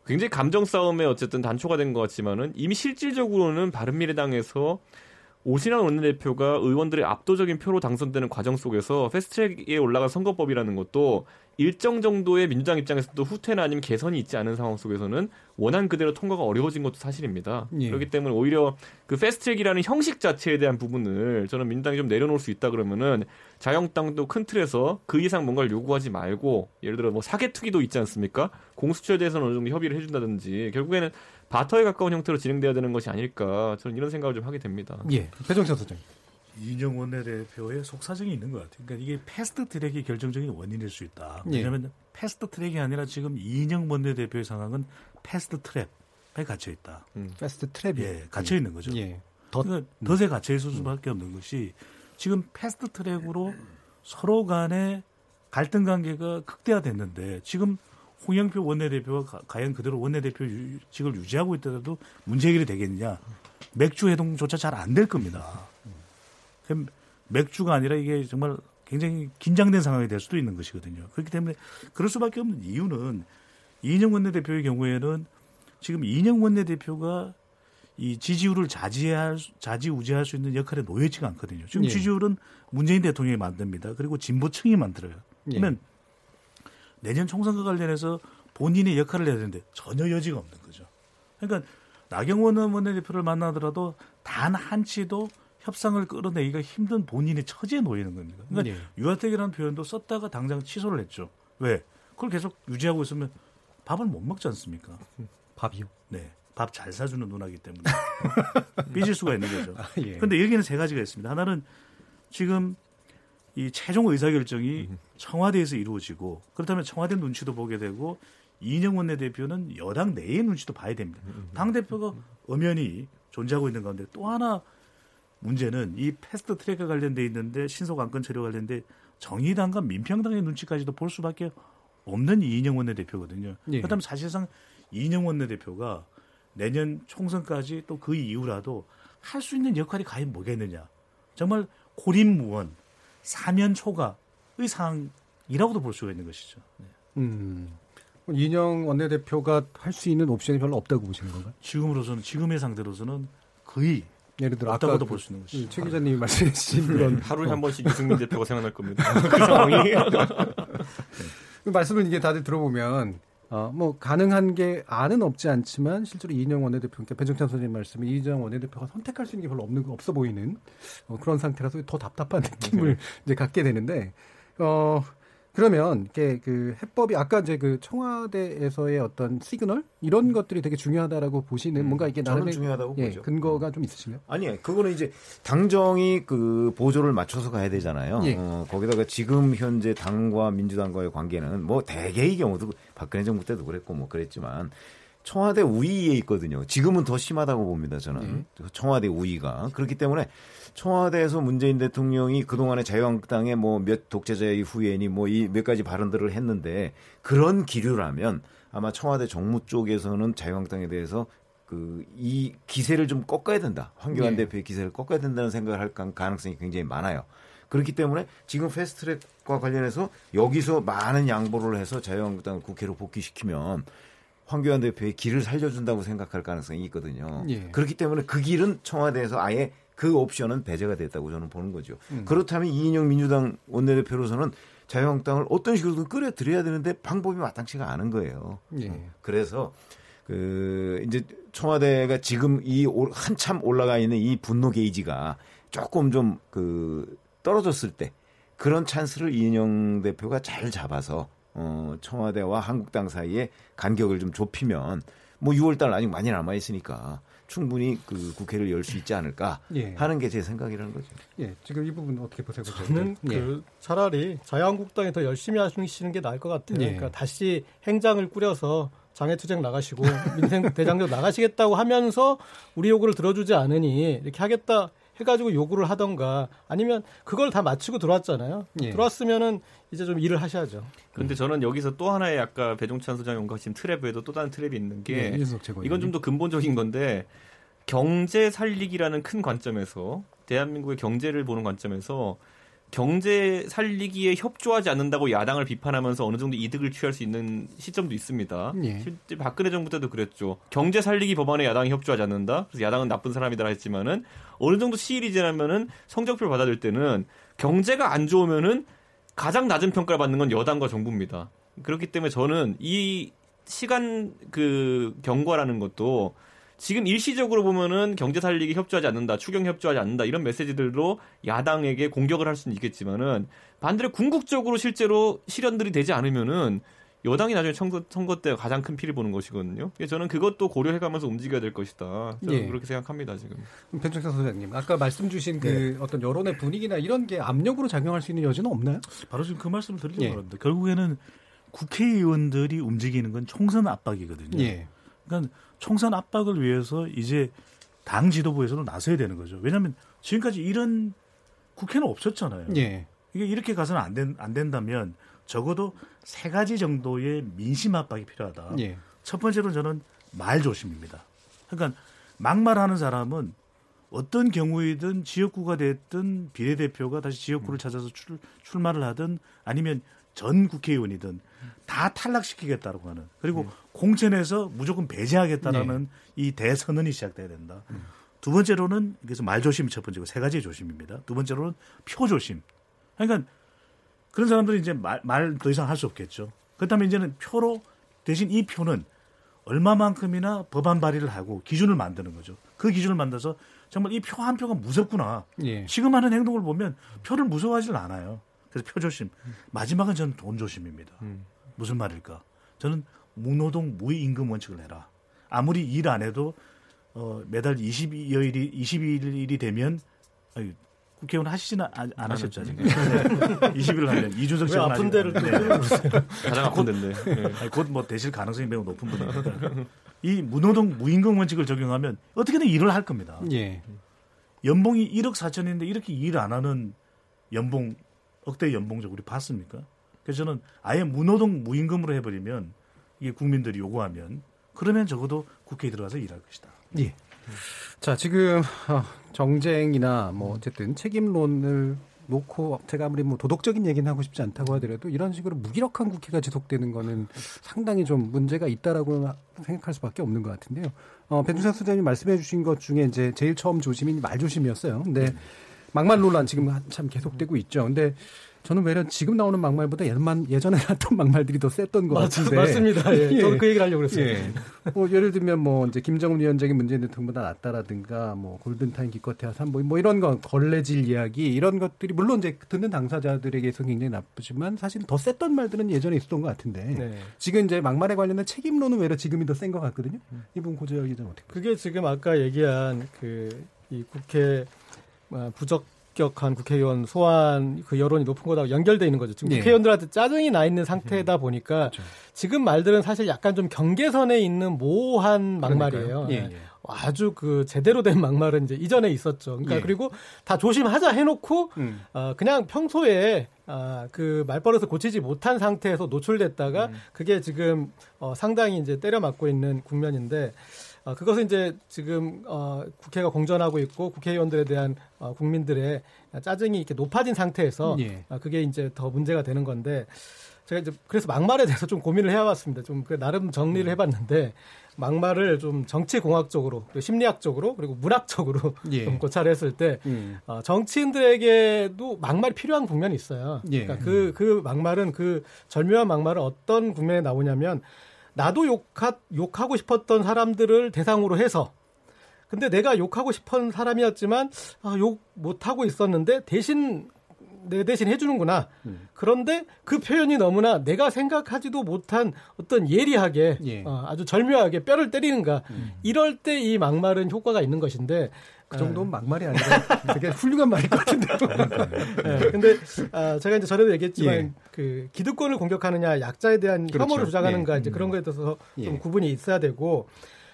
굉장히 감정 싸움에 어쨌든 단초가 된 것 같지만은 이미 실질적으로는 바른미래당에서 오신환 원내대표가 의원들의 압도적인 표로 당선되는 과정 속에서 패스트트랙에 올라간 선거법이라는 것도 일정 정도의 민주당 입장에서도 후퇴나 아니면 개선이 있지 않은 상황 속에서는 원안 그대로 통과가 어려워진 것도 사실입니다. 예. 그렇기 때문에 오히려 그 패스트트랙이라는 형식 자체에 대한 부분을 저는 민주당이 좀 내려놓을 수 있다 그러면은 자한당도 큰 틀에서 그 이상 뭔가를 요구하지 말고 예를 들어 뭐 사개특위도 있지 않습니까? 공수처에 대해서는 어느 정도 협의를 해준다든지 결국에는 바터에 가까운 형태로 진행돼야 되는 것이 아닐까 저는 이런 생각을 좀 하게 됩니다. 예, 배종찬 소장님. 이인영 원내대표의 속사정이 있는 것 같아요. 그러니까 이게 패스트 트랙이 결정적인 원인일 수 있다. 예. 왜냐하면 패스트 트랙이 아니라 지금 이인영 원내대표의 상황은 fast trap에 갇혀 있다. fast trap이 예, 갇혀 있는 거죠. 예. 더 그러니까 덫에 갇혀 있을 수밖에 없는 것이 지금 패스트 트랙으로 서로 간의 갈등 관계가 극대화됐는데 지금 홍영표 원내대표가 가- 과연 그대로 원내대표직을 유지하고 있더라도 문제 해결이 되겠느냐? 맥주 회동조차 잘 안 될 겁니다. 맥주가 아니라 이게 정말 굉장히 긴장된 상황이 될 수도 있는 것이거든요. 그렇기 때문에 그럴 수밖에 없는 이유는 이인영 원내대표의 경우에는 지금 이인영 원내대표가 이 지지율을 자지할 수- 자지우지할 수 있는 역할에 놓여지가 않거든요. 지금 예. 지지율은 문재인 대통령이 만듭니다. 그리고 진보층이 만들어요. 예. 그러면 내년 총선과 관련해서 본인의 역할을 해야 되는데 전혀 여지가 없는 거죠. 그러니까 나경원 원내대표를 만나더라도 단 한치도 협상을 끌어내기가 힘든 본인의 처지에 놓이는 겁니다. 그러니까 예. 유화택이라는 표현도 썼다가 당장 취소를 했죠. 왜? 그걸 계속 유지하고 있으면 밥을 못 먹지 않습니까? <laughs> 밥이요. 네. 밥 잘 사주는 누나기 때문에 <laughs> 삐질 수가 있는 거죠. 예. 근데 여기는 세 가지가 있습니다. 하나는 지금 이 최종 의사결정이 청와대에서 이루어지고 그렇다면 청와대 눈치도 보게 되고 이인영 원내대표는 여당 내의 눈치도 봐야 됩니다. 당대표가 엄연히 존재하고 있는 가운데 또 하나 문제는 이 패스트 트랙과 관련돼 있는데 신속 안건 처리 관련돼 정의당과 민평당의 눈치까지도 볼 수밖에 없는 이인영 원내대표거든요. 예. 그렇다면 사실상 이인영 원내대표가 내년 총선까지 또 그 이후라도 할 수 있는 역할이 과연 뭐겠느냐. 정말 고립무원, 사면 초과의 상황이라고도 볼 수가 있는 것이죠. 네. 음. 이인영 원내대표가 할 수 있는 옵션이 별로 없다고 보시는 건가요? 지금으로서는 지금의 상태로서는 거의 예를 들어 아까 없다고도 그, 볼수 있는 것이죠. 최 기자님이 말씀해 주신 그런 하루에 한 번씩 유승민 <laughs> 대표가 생각날 겁니다. 그 상황이. <laughs> 그 말씀을 이게 다들 들어보면 어, 뭐 가능한 게 안은 없지 않지만 실제로 이인영 원내대표, 그러니까 배정찬 선생님 말씀에 이인영 원내대표가 선택할 수 있는 게 별로 없는 거 없어 보이는 어, 그런 상태라서 더 답답한 <laughs> 느낌을 이제 갖게 되는데 어 그러면 이게 그 해법이 아까 이제 그 청와대에서의 어떤 시그널 이런 것들이 되게 중요하다라고 보시는 뭔가 이게 나름의 중요하다고 예, 보죠. 근거가 좀 있으신가요? 아니요. 그거는 이제 당정이 그 보조를 맞춰서 가야 되잖아요. 예. 어, 거기다가 지금 현재 당과 민주당과의 관계는 뭐 대개의 경우도 박근혜 정부 때도 그랬고 뭐 그랬지만 청와대 우위에 있거든요. 지금은 더 심하다고 봅니다. 저는 청와대 우위가 그렇기 때문에 청와대에서 문재인 대통령이 그동안에 자유한국당의 뭐 몇 독재자의 후예니 뭐 이 몇 가지 발언들을 했는데 그런 기류라면 아마 청와대 정무 쪽에서는 자유한국당에 대해서 그 이 기세를 좀 꺾어야 된다. 황교안 네. 대표의 기세를 꺾어야 된다는 생각을 할 가- 가능성이 굉장히 많아요. 그렇기 때문에 지금 패스트트랙과 관련해서 여기서 많은 양보를 해서 자유한국당을 국회로 복귀시키면 황교안 대표의 길을 살려준다고 생각할 가능성이 있거든요. 예. 그렇기 때문에 그 길은 청와대에서 아예 그 옵션은 배제가 됐다고 저는 보는 거죠. 음. 그렇다면 이인영 민주당 원내대표로서는 자유한국당을 어떤 식으로든 끌어들여야 되는데 방법이 마땅치가 않은 거예요. 예. 그래서 그 이제 청와대가 지금 이 올- 한참 올라가 있는 이 분노 게이지가 조금 좀 그 떨어졌을 때 그런 찬스를 이인영 대표가 잘 잡아서 어 청와대와 한국당 사이에 간격을 좀 좁히면 뭐 6월달 아직 많이 남아 있으니까 충분히 그 국회를 열 수 있지 않을까 예. 하는 게 제 생각이라는 거죠. 예. 지금 이 부분 어떻게 보세요? 저는 예. 그 차라리 자유한국당이 더 열심히 하시는 게 나을 것 같아요. 예. 그러니까 다시 행장을 꾸려서 장애투쟁 나가시고 민생 <laughs> 대장정 나가시겠다고 하면서 우리 요구를 들어주지 않으니 이렇게 하겠다 해가지고 요구를 하던가 아니면 그걸 다 마치고 들어왔잖아요. 예. 들어왔으면은 이제 좀 일을 하셔야죠. 근데 저는 여기서 또 하나의 아까 배종찬 소장이 언급하신 트랩 외에도 또 다른 트랩이 있는 게 예. 이건 좀 더 근본적인 건데 경제 살리기라는 큰 관점에서 대한민국의 경제를 보는 관점에서 경제 살리기에 협조하지 않는다고 야당을 비판하면서 어느 정도 이득을 취할 수 있는 시점도 있습니다. 예. 실제 박근혜 정부 때도 그랬죠. 경제 살리기 법안에 야당이 협조하지 않는다. 그래서 야당은 나쁜 사람이다 했지만은 어느 정도 시일이 지나면은 성적표를 받아들 때는 경제가 안 좋으면은 가장 낮은 평가를 받는 건 여당과 정부입니다. 그렇기 때문에 저는 이 시간 그 경과라는 것도 지금 일시적으로 보면은 경제 살리기 협조하지 않는다, 추경 협조하지 않는다 이런 메시지들로 야당에게 공격을 할 수는 있겠지만은 반대로 궁극적으로 실제로 실현들이 되지 않으면은 여당이 나중에 선거, 선거 때 가장 큰 피를 보는 것이거든요. 저는 그것도 고려해가면서 움직여야 될 것이다. 저는 예. 그렇게 생각합니다 지금. 변정사 소장님, 아까 말씀 주신 그 어떤 여론의 분위기나 이런 게 압력으로 작용할 수 있는 여지는 없나요? 바로 지금 그 말씀을 드리려고 예. 합니다. 결국에는 국회의원들이 움직이는 건 총선 압박이거든요. 예. 그러니까 총선 압박을 위해서 이제 당 지도부에서는 나서야 되는 거죠. 왜냐하면 지금까지 이런 국회는 없었잖아요. 예. 이게 이렇게 가서는 안, 된, 안 된다면 적어도 세 가지 정도의 민심 압박이 필요하다. 예. 첫 번째로는 저는 말 조심입니다. 그러니까 막말하는 사람은 어떤 경우이든 지역구가 됐든 비례대표가 다시 지역구를 찾아서 출, 출마를 하든 아니면 전 국회의원이든 다 탈락시키겠다라고 하는 그리고 공천에서 무조건 배제하겠다라는 이 대선언이 시작돼야 된다. 두 번째로는 그래서 말 조심이 첫 번째고 세 가지의 조심입니다. 두 번째로는 표 조심. 그러니까 그런 사람들이 이제 말 더 이상 할 수 없겠죠. 그렇다면 이제는 표로 대신 이 표는 얼마만큼이나 법안 발의를 하고 기준을 만드는 거죠. 그 기준을 만들어서 정말 이 표 한 표가 무섭구나. 예. 지금 하는 행동을 보면 표를 무서워하지는 않아요. 그래서 표 조심. 마지막은 저는 돈 조심입니다. 무슨 말일까? 저는 무노동 무임금 원칙을 내라. 아무리 일 안 해도 어, 매달 22일이 22일이 되면 아니, 국회의원 하시지는 안, 안 하셨죠 아직. 20일 하면 이준석 왜 씨는 아픈 데를 또 네. 가장 아픈 데인데. 예. 곧뭐 되실 가능성이 매우 높은 분이니까 이 무노동 무임금 원칙을 적용하면 어떻게든 일을 할 겁니다. 예. 연봉이 1억 4천인데 이렇게 일 안 하는 연봉 억대 연봉적 우리 봤습니까? 그래서 저는 아예 무노동 무임금으로 해버리면 이게 국민들이 요구하면 그러면 적어도 국회에 들어가서 일할 것이다. 예. 자, 지금 어, 정쟁이나 뭐 어쨌든 책임론을 놓고 제가 아무리 뭐 도덕적인 얘기는 하고 싶지 않다고 하더라도 이런 식으로 무기력한 국회가 지속되는 거는 상당히 좀 문제가 있다라고 생각할 수밖에 없는 것 같은데요. 어, 배준상 소장님 말씀해 주신 것 중에 이제 제일 처음 조심이 말 조심이었어요. 근데 막말 논란 지금 한참 계속되고 있죠. 근데 저는 외려 지금 나오는 막말보다 예전, 예전에 나왔던 막말들이 더 셌던 것 맞, 같은데. 맞습니다. 예. 예. 저도 그 얘기를 하려고 그랬어요. 예. 뭐 예를 들면 뭐 이제 김정은 위원장이 문재인 대통령보다 낫다라든가 뭐 골든타임 기껏해야 삼보 뭐 이런 거 걸레질 이야기 이런 것들이 물론 이제 듣는 당사자들에게서 굉장히 나쁘지만 사실 더 셌던 말들은 예전에 있었던 것 같은데 네. 지금 이제 막말에 관련된 책임론은 외려 지금이 더 센 것 같거든요. 이분 고재혁 기자 어떻게 보세요? 그게 지금 아까 얘기한 그 이 국회 아, 부적 격한 국회의원 소환 그 여론이 높은 거하고 연결돼 있는 거죠. 지금 예. 국회의원들한테 짜증이 나 있는 상태다 보니까 그렇죠. 지금 말들은 사실 약간 좀 경계선에 있는 모호한 막말이에요. 예, 예. 아주 그 제대로 된 막말은 이제 이전에 있었죠. 그러니까 예. 그리고 다 조심하자 해놓고 음. 어, 그냥 평소에 아, 그 말버릇을 고치지 못한 상태에서 노출됐다가 음. 그게 지금 어, 상당히 이제 때려 맞고 있는 국면인데 어, 그것은 이제 지금 어, 국회가 공전하고 있고 국회의원들에 대한 어, 국민들의 짜증이 이렇게 높아진 상태에서 예. 어, 그게 이제 더 문제가 되는 건데 제가 이제 그래서 막말에 대해서 좀 고민을 해왔습니다. 좀 그 나름 정리를 해봤는데 막말을 좀 정치공학적으로 그리고 심리학적으로 그리고 문학적으로 예. 좀 고찰을 했을 때 음. 어, 정치인들에게도 막말이 필요한 국면이 있어요. 예. 그러니까 그, 그 막말은 그 절묘한 막말은 어떤 국면에 나오냐면 나도 욕하, 욕하고 싶었던 사람들을 대상으로 해서. 근데 내가 욕하고 싶은 사람이었지만 아, 욕 못하고 있었는데 대신 내 대신 해주는구나. 그런데 그 표현이 너무나 내가 생각하지도 못한 어떤 예리하게 예. 어, 아주 절묘하게 뼈를 때리는가. 이럴 때 이 막말은 효과가 있는 것인데 그 정도는 막말이 아니라 되게 훌륭한 말일 것 같은데요. <laughs> 예, 근데 아, 제가 이제 전에도 얘기했지만 예. 그 기득권을 공격하느냐 약자에 대한 그렇죠. 혐오를 주장하는가 예. 이제 그런 거에 대해서 좀 예. 구분이 있어야 되고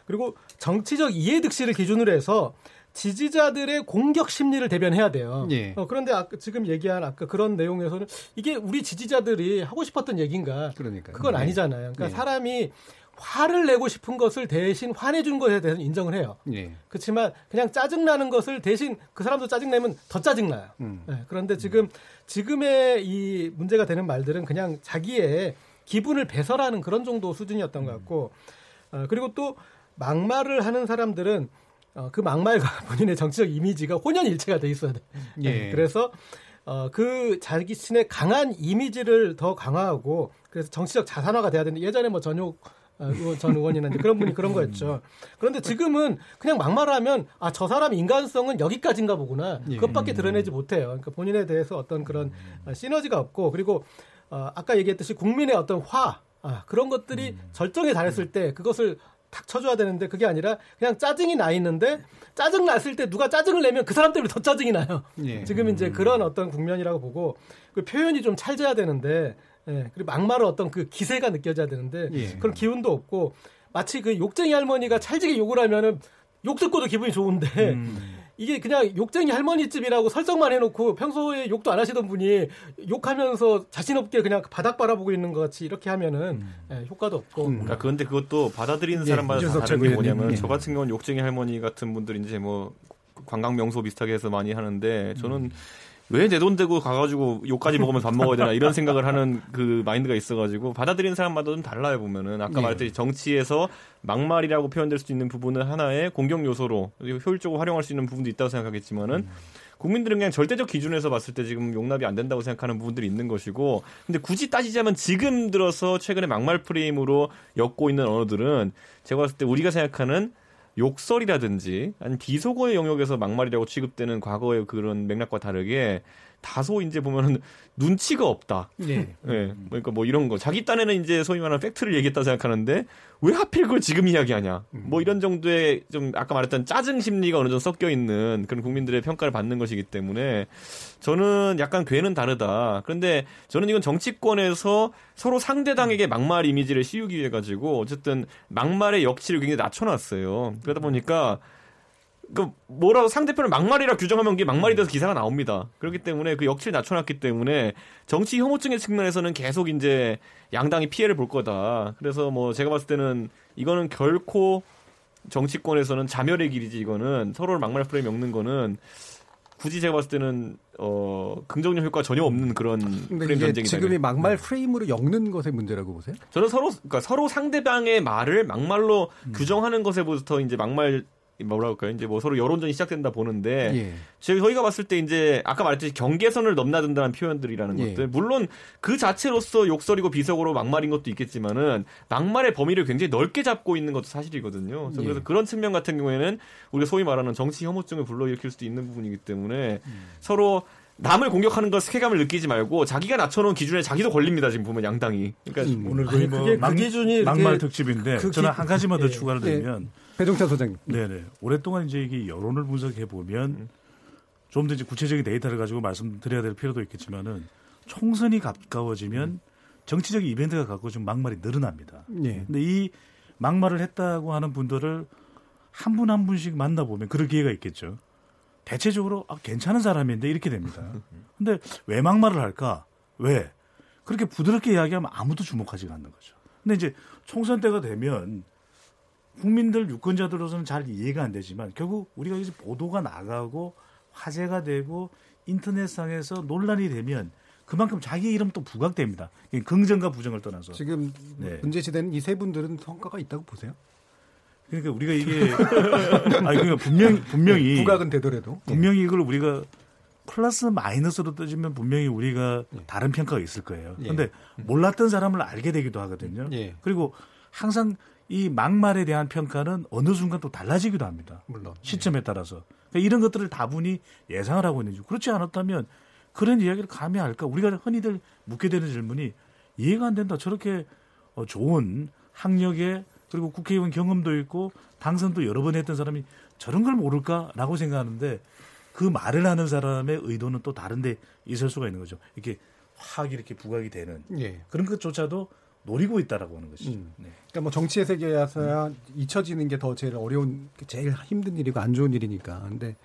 그리고 정치적 이해득실을 기준으로 해서 지지자들의 공격 심리를 대변해야 돼요. 예. 어, 그런데 아까 지금 얘기한 아까 그런 내용에서는 이게 우리 지지자들이 하고 싶었던 얘기인가? 그러니까요. 그건 예. 아니잖아요. 그러니까 예. 사람이 화를 내고 싶은 것을 대신 화내준 것에 대해서 인정을 해요. 예. 그렇지만 그냥 짜증나는 것을 대신 그 사람도 짜증내면 더 짜증나요. 음. 네, 그런데 지금 지금의 이 문제가 되는 말들은 그냥 자기의 기분을 배설하는 그런 정도 수준이었던 것 같고 어, 그리고 또 막말을 하는 사람들은 어, 그 막말과 <laughs> 본인의 정치적 이미지가 혼연일체가 돼 있어야 돼. 예. 네, 그래서 어, 그 자기 신의 강한 이미지를 더 강화하고 그래서 정치적 자산화가 돼야 되는데 예전에 뭐 전욕 어, 의원- 전 의원이나 이제 그런 분이 그런 거였죠. 그런데 지금은 그냥 막말하면 아 저 사람 인간성은 여기까지인가 보구나. 예. 그것밖에 드러내지 못해요. 그러니까 본인에 대해서 어떤 그런 어, 시너지가 없고 그리고 어, 아까 얘기했듯이 국민의 어떤 화 아, 그런 것들이 절정에 달했을 때 그것을 탁 쳐줘야 되는데 그게 아니라 그냥 짜증이 나 있는데 짜증 났을 때 누가 짜증을 내면 그 사람 때문에 더 짜증이 나요. 예. 지금 이제 그런 어떤 국면이라고 보고 그 표현이 좀 찰져야 되는데 예, 그리고 막말은 어떤 그 기세가 느껴져야 되는데 예. 그런 기운도 없고 마치 그 욕쟁이 할머니가 찰지게 욕을 하면은 욕 듣고도 기분이 좋은데 음. 이게 그냥 욕쟁이 할머니 집이라고 설정만 해놓고 평소에 욕도 안 하시던 분이 욕하면서 자신 없게 그냥 바닥 바라보고 있는 것 같이 이렇게 하면은 예, 효과도 없고 음. 그러니까 그런데 그것도 받아들이는 예, 사람마다 다 이준석 다른 게. 뭐냐면 예. 저 같은 경우는 욕쟁이 할머니 같은 분들이 이제 뭐 관광 명소 비슷하게 해서 많이 하는데 저는 왜 내 돈 대고 가가지고 욕까지 먹으면서 밥 먹어야 되나 이런 생각을 하는 그 마인드가 있어가지고 받아들이는 사람마다 좀 달라요 보면은 아까 예. 말했듯이 정치에서 막말이라고 표현될 수 있는 부분은 하나의 공격 요소로 효율적으로 활용할 수 있는 부분도 있다고 생각하겠지만은 국민들은 그냥 절대적 기준에서 봤을 때 지금 용납이 안 된다고 생각하는 부분들이 있는 것이고 근데 굳이 따지자면 지금 들어서 최근에 막말 프레임으로 엮고 있는 언어들은 제가 봤을 때 우리가 생각하는 욕설이라든지 아니면 비속어의 영역에서 막말이라고 취급되는 과거의 그런 맥락과 다르게 다소 이제 보면은 눈치가 없다. 예. 예. 그러니까 뭐 이런 거. 자기 딴에는 이제 소위 말하는 팩트를 얘기했다 생각하는데 왜 하필 그걸 지금 이야기하냐. 뭐 이런 정도의 좀 아까 말했던 짜증 심리가 어느 정도 섞여 있는 그런 국민들의 평가를 받는 것이기 때문에 저는 약간 괴는 다르다. 그런데 저는 이건 정치권에서 서로 상대당에게 막말 이미지를 씌우기 위해 가지고 어쨌든 막말의 역치를 굉장히 낮춰놨어요. 그러다 보니까 그 뭐라고 상대편을 막말이라 규정하면 이게 막말이 돼서 기사가 나옵니다. 그렇기 때문에 그 역치를 낮춰놨기 때문에 정치 혐오증의 측면에서는 계속 이제 양당이 피해를 볼 거다. 그래서 뭐 제가 봤을 때는 이거는 결코 정치권에서는 자멸의 길이지 이거는 서로를 막말 프레임 엮는 거는 굳이 제가 봤을 때는 어 긍정적 효과 가 전혀 없는 그런 프레임 이게 전쟁이다. 지금이 막말 프레임으로 엮는 것의 문제라고 보세요? 저는 서로 그러니까 서로 상대방의 말을 막말로 규정하는 것에부터 이제 막말 뭐라 할까요? 이제 뭐 서로 여론전이 시작된다 보는데 예. 저희 저희가 봤을 때 이제 아까 말했듯이 경계선을 넘나든다는 표현들이라는 예. 것들 물론 그 자체로서 욕설이고 비속어로 막말인 것도 있겠지만은 막말의 범위를 굉장히 넓게 잡고 있는 것도 사실이거든요. 그래서, 예. 그래서 그런 측면 같은 경우에는 우리가 소위 말하는 정치 혐오증을 불러일으킬 수도 있는 부분이기 때문에 음. 서로 남을 공격하는 것 스케감을 느끼지 말고 자기가 낮춰놓은 기준에 자기도 걸립니다 지금 보면 양당이. 그러니까 음. 오늘 거의 뭐그 막, 기준이 막말 특집인데 그 저는 기- 한 가지만 더 예. 추가를 예. 드리면 배종찬 소장님. 네네 오랫동안 이제 이게 여론을 분석해 보면 좀 더 이제 구체적인 데이터를 가지고 말씀드려야 될 필요도 있겠지만은 총선이 가까워지면 정치적인 이벤트가 갖고 좀 막말이 늘어납니다. 예. 근데 이 막말을 했다고 하는 분들을 한분한 분씩 만나보면 그럴 기회가 있겠죠. 대체적으로 아, 괜찮은 사람인데 이렇게 됩니다. <laughs> 근데 왜 막말을 할까? 왜? 그렇게 부드럽게 이야기하면 아무도 주목하지가 않는 거죠. 근데 이제 총선 때가 되면 국민들 유권자들로서는 잘 이해가 안 되지만 결국 우리가 이제 보도가 나가고 화제가 되고 인터넷상에서 논란이 되면 그만큼 자기 이름 또 부각됩니다. 긍정과 부정을 떠나서. 지금 네. 문제 시대는 이 세 분들은 성과가 있다고 보세요? 그러니까 우리가 이게 <laughs> 아니 그러니까 분명 분명히 부각은 되더라도 분명히 이걸 우리가 플러스 마이너스로 따지면 분명히 우리가 예. 다른 평가가 있을 거예요. 예. 그런데 몰랐던 사람을 알게 되기도 하거든요. 예. 그리고 항상 이 막말에 대한 평가는 어느 순간 또 달라지기도 합니다. 물론 시점에 따라서. 그러니까 이런 것들을 다분히 예상을 하고 있는지 그렇지 않았다면 그런 이야기를 감히 할까? 우리가 흔히들 묻게 되는 질문이 이해가 안 된다. 저렇게 어, 좋은 학력에 그리고 국회의원 경험도 있고 당선도 여러 번 했던 사람이 저런 걸 모를까라고 생각하는데 그 말을 하는 사람의 의도는 또 다른데 있을 수가 있는 거죠. 이렇게 확 이렇게 부각이 되는 예. 그런 것조차도 노리고 있다라고 하는 것이죠. 음. 네. 그러니까 뭐 정치의 세계에서야 잊혀지는 게 더 제일 어려운, 제일 힘든 일이고 안 좋은 일이니까. 근데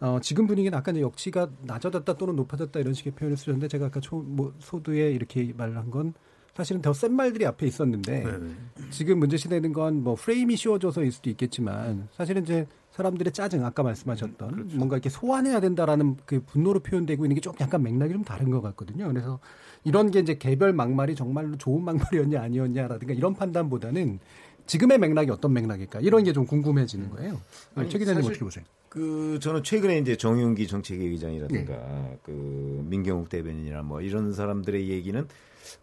어, 지금 분위기는 아까 이제 역치가 낮아졌다 또는 높아졌다 이런 식의 표현을 쓰셨는데 제가 아까 초, 뭐, 소두에 이렇게 말을 한 건 사실은 더 센 말들이 앞에 있었는데 네, 네. 지금 문제 시되는 건 뭐 프레임이 씌워져서일 수도 있겠지만 사실은 이제 사람들의 짜증 아까 말씀하셨던 뭔가 이렇게 소환해야 된다라는 그 분노로 표현되고 있는 게 좀 약간 맥락이 좀 다른 것 같거든요. 그래서 이런 게 이제 개별 막말이 정말로 좋은 막말이었냐 아니었냐라든가 이런 판단보다는 지금의 맥락이 어떤 맥락일까 이런 게 좀 궁금해지는 거예요. 아니, 최 기자님 어떻게 보세요? 그 저는 최근에 이제 정윤기 정책위 의장이라든가 그 민경욱 대변인이나 뭐 이런 사람들의 얘기는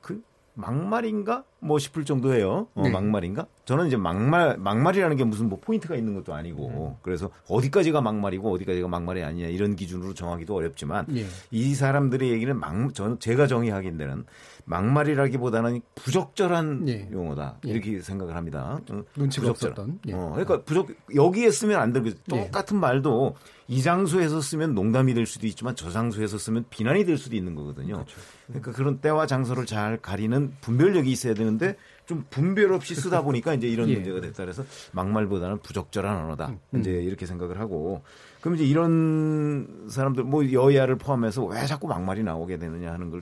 그 막말인가 뭐 싶을 정도예요. 어, 네. 막말인가? 저는 이제 막말 막말이라는 게 무슨 뭐 포인트가 있는 것도 아니고 그래서 어디까지가 막말이고 어디까지가 막말이 아니냐 이런 기준으로 정하기도 어렵지만 예. 이 사람들의 얘기는 막 저는 제가 정의하기에는 막말이라기보다는 부적절한 예. 용어다 예. 이렇게 생각을 합니다. 어, 눈치가 부적절한. 없었던. 예. 어, 그러니까 부적 여기에 쓰면 안 되고 똑같은 말도 이 장소에서 쓰면 농담이 될 수도 있지만 저 장소에서 쓰면 비난이 될 수도 있는 거거든요. 그러니까 그런 때와 장소를 잘 가리는 분별력이 있어야 되는데 좀 분별 없이 쓰다 보니까 이제 이런 <laughs> 예. 문제가 됐다 그래서 막말보다는 부적절한 언어다. 음. 이제 이렇게 생각을 하고 그럼 이제 이런 사람들 뭐 여야를 포함해서 왜 자꾸 막말이 나오게 되느냐 하는 걸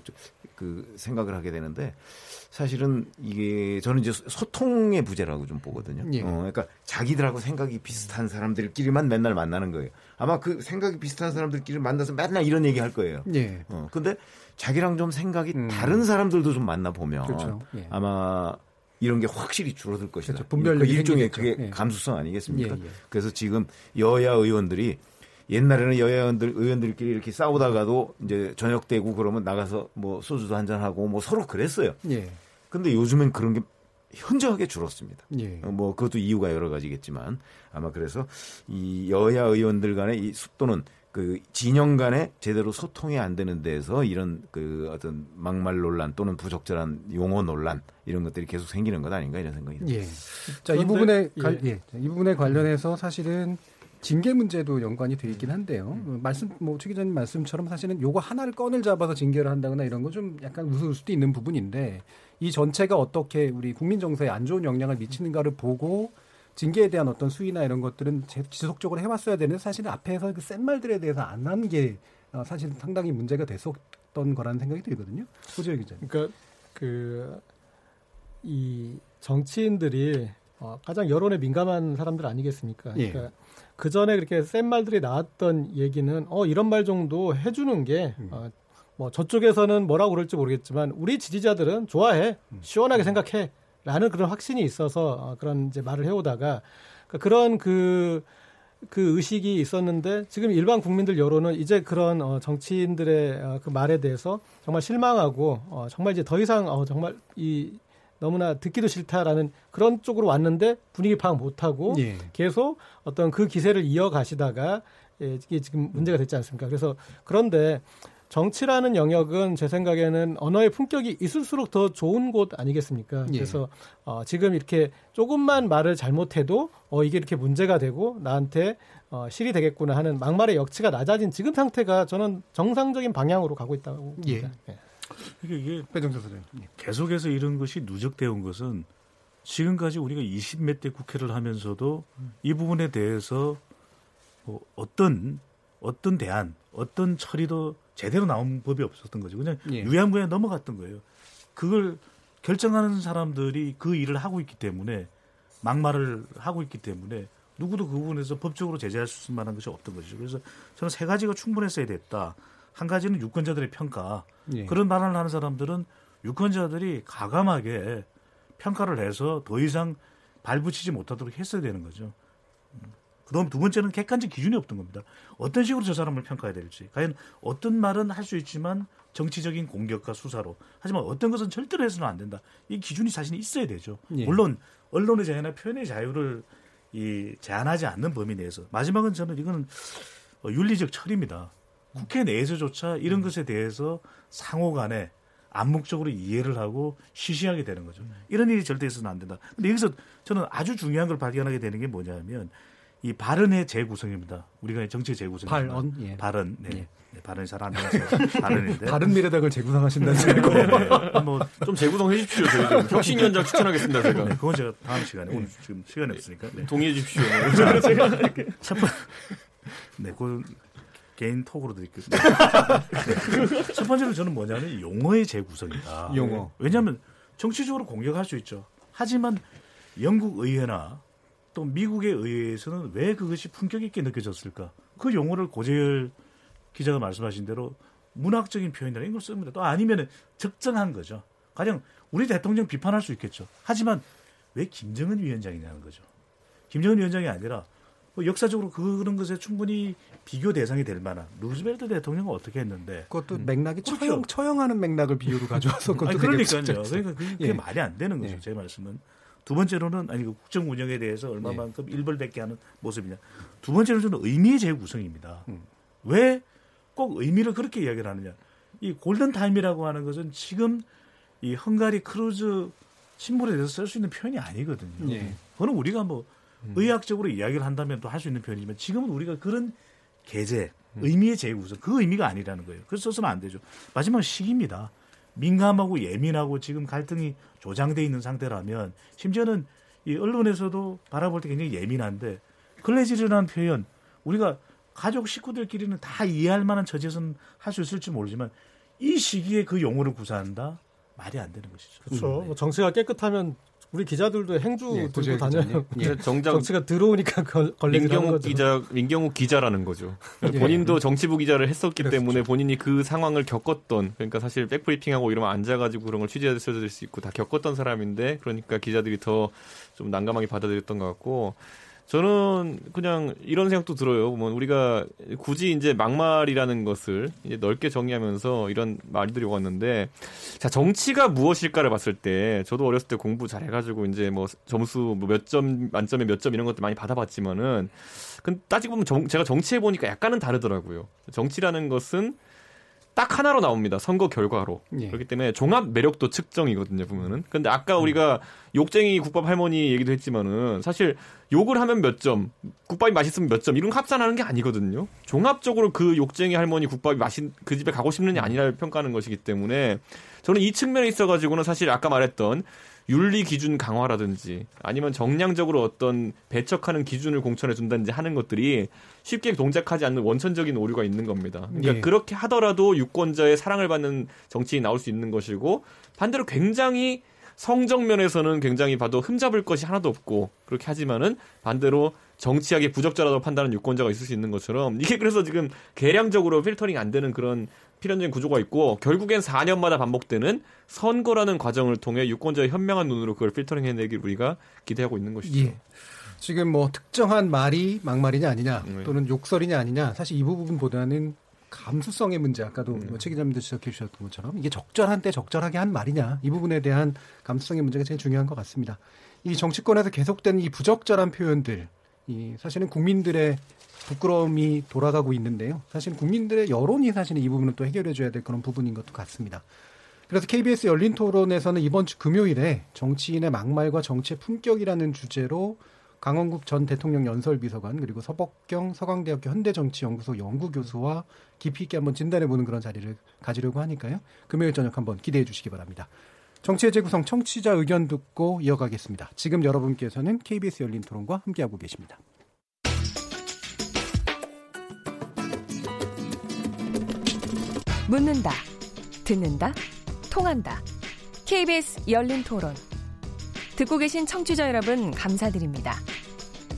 그 생각을 하게 되는데 사실은 이게 저는 이제 소통의 부재라고 좀 보거든요. 예. 어, 그러니까 자기들하고 생각이 비슷한 사람들끼리만 맨날 만나는 거예요. 아마 그 생각이 비슷한 사람들끼리 만나서 맨날 이런 얘기 할 거예요. 예. 어, 근데 자기랑 좀 생각이 음. 다른 사람들도 좀 만나 보면 그렇죠. 예. 아마 이런 게 확실히 줄어들 것이다. 그렇죠. 분별력이 그 일종의 생기겠죠. 그게 예. 감수성 아니겠습니까? 예, 예. 그래서 지금 여야 의원들이 옛날에는 여야 의원들, 의원들끼리 이렇게 싸우다가도 이제 저녁 때고 그러면 나가서 뭐 소주도 한잔 하고 뭐 서로 그랬어요. 예. 근데 요즘엔 그런 게 현저하게 줄었습니다. 예. 어, 뭐 그것도 이유가 여러 가지겠지만 아마 그래서 이 여야 의원들 간의 이 수- 또는 그 진영 간에 제대로 소통이 안 되는 데에서 이런 그 어떤 막말 논란 또는 부적절한 용어 논란 이런 것들이 계속 생기는 것 아닌가 이런 생각이 듭니다. 예. 자, 이 부분에 예. 관, 예. 자, 이 부분에 관련해서 사실은 징계 문제도 연관이 돼 있긴 한데요. 어, 말씀 뭐최 기자님 말씀처럼 사실은 요거 하나를 건을 잡아서 징계를 한다거나 이런 거 좀 약간 우스울 수도 있는 부분인데 이 전체가 어떻게 우리 국민 정서에 안 좋은 영향을 미치는가를 보고 징계에 대한 어떤 수위나 이런 것들은 제- 지속적으로 해왔어야 되는데 사실은 앞에서 그 센 말들에 대해서 안 한게 어, 사실 상당히 문제가 됐었던 거라는 생각이 들거든요. 호재 기자님. 그러니까 그 이 정치인들이 어, 가장 여론에 민감한 사람들 아니겠습니까? 예. 그러니까 그 전에 그렇게 센 말들이 나왔던 얘기는 어 이런 말 정도 해주는 게 음. 어, 뭐 저쪽에서는 뭐라고 그럴지 모르겠지만 우리 지지자들은 좋아해 음. 시원하게 생각해 라는 그런 확신이 있어서 어, 그런 이제 말을 해오다가 그런 그그 의식이 있었는데 지금 일반 국민들 여론은 이제 그런 어, 정치인들의 어, 그 말에 대해서 정말 실망하고 어, 정말 이제 더 이상 어, 정말 이 너무나 듣기도 싫다라는 그런 쪽으로 왔는데 분위기 파악 못하고 예. 계속 어떤 그 기세를 이어가시다가 예, 이게 지금 문제가 됐지 않습니까? 그래서 그런데 정치라는 영역은 제 생각에는 언어의 품격이 있을수록 더 좋은 곳 아니겠습니까? 예. 그래서 어, 지금 이렇게 조금만 말을 잘못해도 어, 이게 이렇게 문제가 되고 나한테 어, 실이 되겠구나 하는 막말의 역치가 낮아진 지금 상태가 저는 정상적인 방향으로 가고 있다고 예. 봅니다. 예. 그러니까 이게 소장님. 예. 계속해서 이런 것이 누적되어 온 것은 지금까지 우리가 20몇 대 국회를 하면서도 이 부분에 대해서 뭐 어떤 어떤 대안, 어떤 처리도 제대로 나온 법이 없었던 거죠. 그냥 예. 유야무야 넘어갔던 거예요. 그걸 결정하는 사람들이 그 일을 하고 있기 때문에 막말을 하고 있기 때문에 누구도 그 부분에서 법적으로 제재할 수 있을 만한 것이 없던 것이죠. 그래서 저는 세 가지가 충분했어야 됐다. 한 가지는 유권자들의 평가. 예. 그런 말을 하는 사람들은 유권자들이 가감하게 평가를 해서 더 이상 발붙이지 못하도록 했어야 되는 거죠. 음. 그다음 두 번째는 객관적 기준이 없던 겁니다. 어떤 식으로 저 사람을 평가해야 될지. 과연 어떤 말은 할 수 있지만 정치적인 공격과 수사로. 하지만 어떤 것은 절대로 해서는 안 된다. 이 기준이 자신이 있어야 되죠. 예. 물론 언론의 자유나 표현의 자유를 이 제한하지 않는 범위 내에서 마지막은 저는 이거는 어, 윤리적 철입니다. 국회 내에서조차 이런 것에 대해서 상호간에 암묵적으로 이해를 하고 시시하게 되는 거죠. 이런 일이 절대 있어서는 안 된다. 근데 여기서 저는 아주 중요한 걸 발견하게 되는 게 뭐냐면 이 발언의 재구성입니다. 우리가 정치의 재구성. 발언, 예. 발언. 네. 예. 네, 발언이 잘 안 나와서 <laughs> 발언인데. 바른 미래당을 재구성하신다는 네, 소리고. 네. 뭐좀 재구성해 주십시오. 저희 좀 혁신 위원장 추천하겠습니다. 제가 네, 그건 제가 다음 시간에 오늘 지금 시간이 없으니까. 네. 동의해 주십시오. 첫 번, 네, 그 개인 톡으로 드릴게요. 네. 첫 번째로 저는 뭐냐면 용어의 재구성이다. 용어. 왜냐하면 정치적으로 공격할 수 있죠. 하지만 영국 의회나 또 미국의 의회에서는 왜 그것이 품격 있게 느껴졌을까? 그 용어를 고재열 기자가 말씀하신 대로 문학적인 표현이라는 걸 씁니다. 또 아니면 적정한 거죠. 가령 우리 대통령 비판할 수 있겠죠. 하지만 왜 김정은 위원장이냐는 거죠. 김정은 위원장이 아니라 뭐 역사적으로 그런 것에 충분히 비교 대상이 될 만한 루즈벨트 대통령은 어떻게 했는데 그것도 맥락이 그렇죠. 처형, 처형하는 맥락을 비유로 가져와서 그것도 아니, 그러니까요. 그러니까 그게 예. 말이 안 되는 거죠. 예. 제 말씀은. 두 번째로는 아니 그 국정 운영에 대해서 얼마만큼 일벌백계 하는 모습이냐. 두 번째로는 저는 의미의 재구성입니다. 음. 왜 꼭 의미를 그렇게 이야기를 하느냐. 이 골든 타임이라고 하는 것은 지금 이 헝가리 크루즈 침몰에 대해서 쓸 수 있는 표현이 아니거든요. 예. 그거는 우리가 뭐 의학적으로 이야기를 한다면 또 할 수 있는 표현이지만 지금은 우리가 그런 계제, 의미의 재구성, 그 의미가 아니라는 거예요. 그래서 써서는 안 되죠. 마지막 시기입니다. 민감하고 예민하고 지금 갈등이 조장돼 있는 상태라면 심지어는 이 언론에서도 바라볼 때 굉장히 예민한데 클래지르라는 표현 우리가 가족 식구들끼리는 다 이해할 만한 처지에서는 할수 있을지 모르지만 이 시기에 그 용어를 구사한다 말이 안 되는 것이죠. 그렇죠. 뭐 정치가 깨끗하면 우리 기자들도 행주 예, 들고 다녀요. 예. <laughs> 정작 정치가 들어오니까 걸, 걸리는 민경욱 거죠. 기자, 민경욱 기자라는 거죠. <laughs> 예. 본인도 정치부 기자를 했었기 그랬었죠. 때문에 본인이 그 상황을 겪었던, 그러니까 사실 백브리핑하고 이러면 앉아가지고 그런 걸 취재했을 수 있고 다 겪었던 사람인데, 그러니까 기자들이 더 좀 난감하게 받아들였던 것 같고, 저는 그냥 이런 생각도 들어요. 뭐 우리가 굳이 이제 막말이라는 것을 이제 넓게 정의하면서 이런 말들이 왔는데 자 정치가 무엇일까를 봤을 때 저도 어렸을 때 공부 잘해가지고 이제 뭐 점수 뭐몇점 만점에 몇 점 이런 것들 많이 받아봤지만은 근 따지고 보면 정- 제가 정치해 보니까 약간은 다르더라고요. 정치라는 것은 딱 하나로 나옵니다. 선거 결과로. 예. 그렇기 때문에 종합 매력도 측정이거든요, 보면은. 근데 아까 우리가 욕쟁이 국밥 할머니 얘기도 했지만은 사실 욕을 하면 몇 점, 국밥이 맛있으면 몇 점, 이런 거 합산하는 게 아니거든요. 종합적으로 그 욕쟁이 할머니 국밥이 맛있, 그 집에 가고 싶느냐 아니냐를 평가하는 것이기 때문에 저는 이 측면에 있어가지고는 사실 아까 말했던 윤리 기준 강화라든지 아니면 정량적으로 어떤 배척하는 기준을 공천해 준다든지 하는 것들이 쉽게 동작하지 않는 원천적인 오류가 있는 겁니다. 그러니까 예. 그렇게 하더라도 유권자의 사랑을 받는 정치인이 나올 수 있는 것이고 반대로 굉장히 성정면에서는 굉장히 봐도 흠잡을 것이 하나도 없고 그렇게 하지만은 반대로 정치하게 부적절하다고 판단하는 유권자가 있을 수 있는 것처럼 <laughs> 이게 그래서 지금 계량적으로 필터링 안 되는 그런 필연적인 구조가 있고 결국엔 4년마다 반복되는 선거라는 과정을 통해 유권자의 현명한 눈으로 그걸 필터링 해내길 우리가 기대하고 있는 것이죠. 예. 지금 뭐 특정한 말이 막말이냐 아니냐 네. 또는 욕설이냐 아니냐 사실 이 부분보다는 감수성의 문제 아까도 음. 뭐최 기자님도 지적해 주셨던 것처럼 이게 적절한 때 적절하게 한 말이냐 이 부분에 대한 감수성의 문제가 제일 중요한 것 같습니다. 이 정치권에서 계속되는 이 부적절한 표현들 이 사실은 국민들의 부끄러움이 돌아가고 있는데요. 사실 국민들의 여론이 사실은 이 부분은 또 해결해 줘야 될 그런 부분인 것도 같습니다. 그래서 KBS 열린 토론에서는 이번 주 금요일에 정치인의 막말과 정치의 품격이라는 주제로 강원국 전 대통령 연설비서관 그리고 서복경 서강대학교 현대정치연구소 연구교수와 깊이 있게 한번 진단해보는 그런 자리를 가지려고 하니까요. 금요일 저녁 한번 기대해 주시기 바랍니다. 정치의 재구성 청취자 의견 듣고 이어가겠습니다. 지금 여러분께서는 KBS 열린 토론과 함께하고 계십니다. 묻는다, 듣는다, 통한다. KBS 열린 토론. 듣고 계신 청취자 여러분 감사드립니다.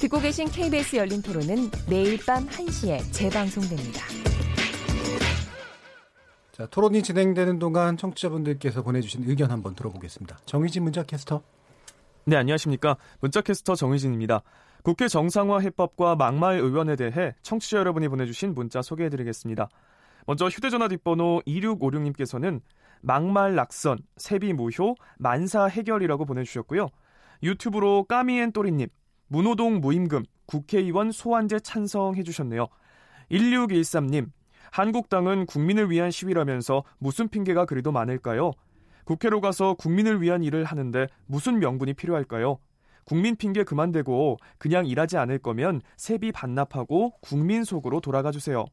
듣고 계신 KBS 열린 토론은 매일 밤 1시에 재방송됩니다. 자, 토론이 진행되는 동안 청취자분들께서 보내주신 의견 한번 들어보겠습니다. 정희진 문자 캐스터. 네, 안녕하십니까. 문자캐스터 정희진입니다. 국회 정상화 해법과 막말 의원에 대해 청취자 여러분이 보내주신 문자 소개해드리겠습니다. 먼저 휴대전화 뒷번호 2656님께서는 막말 낙선, 세비 무효, 만사 해결이라고 보내주셨고요. 유튜브로 까미앤 또리님, 문호동 무임금, 국회의원 소환제 찬성해 주셨네요. 1613님, 한국당은 국민을 위한 시위라면서 무슨 핑계가 그리도 많을까요? 국회로 가서 국민을 위한 일을 하는데 무슨 명분이 필요할까요? 국민 핑계 그만 대고 그냥 일하지 않을 거면 세비 반납하고 국민 속으로 돌아가 주세요.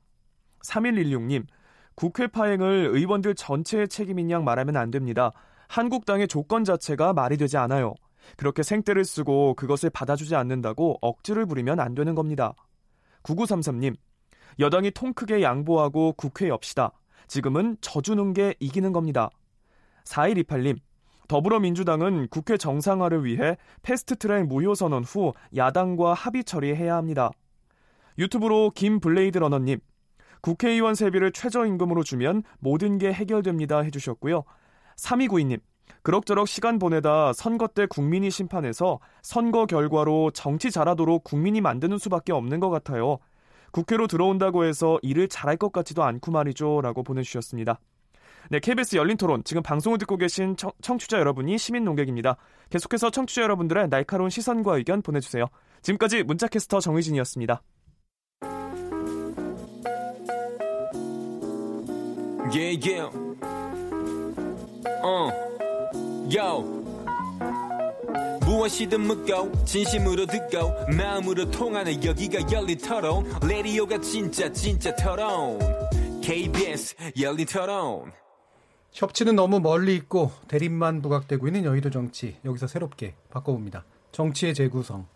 3116님, 국회 파행을 의원들 전체의 책임인 양 말하면 안 됩니다. 한국당의 조건 자체가 말이 되지 않아요. 그렇게 생떼를 쓰고 그것을 받아주지 않는다고 억지를 부리면 안 되는 겁니다. 9933님, 여당이 통 크게 양보하고 국회 엽시다. 지금은 져주는 게 이기는 겁니다. 4128님, 더불어민주당은 국회 정상화를 위해 패스트트랙 무효 선언 후 야당과 합의 처리해야 합니다. 유튜브로 김블레이드 러너님, 국회의원 세비를 최저임금으로 주면 모든 게 해결됩니다 해주셨고요. 3292님, 그럭저럭 시간 보내다 선거 때 국민이 심판해서 선거 결과로 정치 잘하도록 국민이 만드는 수밖에 없는 것 같아요. 국회로 들어온다고 해서 일을 잘할 것 같지도 않고 말이죠. 라고 보내주셨습니다. 네, KBS 열린 토론. 지금 방송을 듣고 계신 청, 청취자 여러분이 시민 농객입니다. 계속해서 청취자 여러분들의 날카로운 시선과 의견 보내주세요. 지금까지 문자캐스터 정의진이었습니다. Yeah, yeah. Uh, yo. 무엇이든 묻고 진심으로 듣고 마음으로 통하는 여기가 열린 토론 레디오가 진짜 진짜 토론 KBS 열린 토론 협치는 너무 멀리 있고 대립만 부각되고 있는 여의도 정치 여기서 새롭게 바꿔봅니다. 정치의 재구성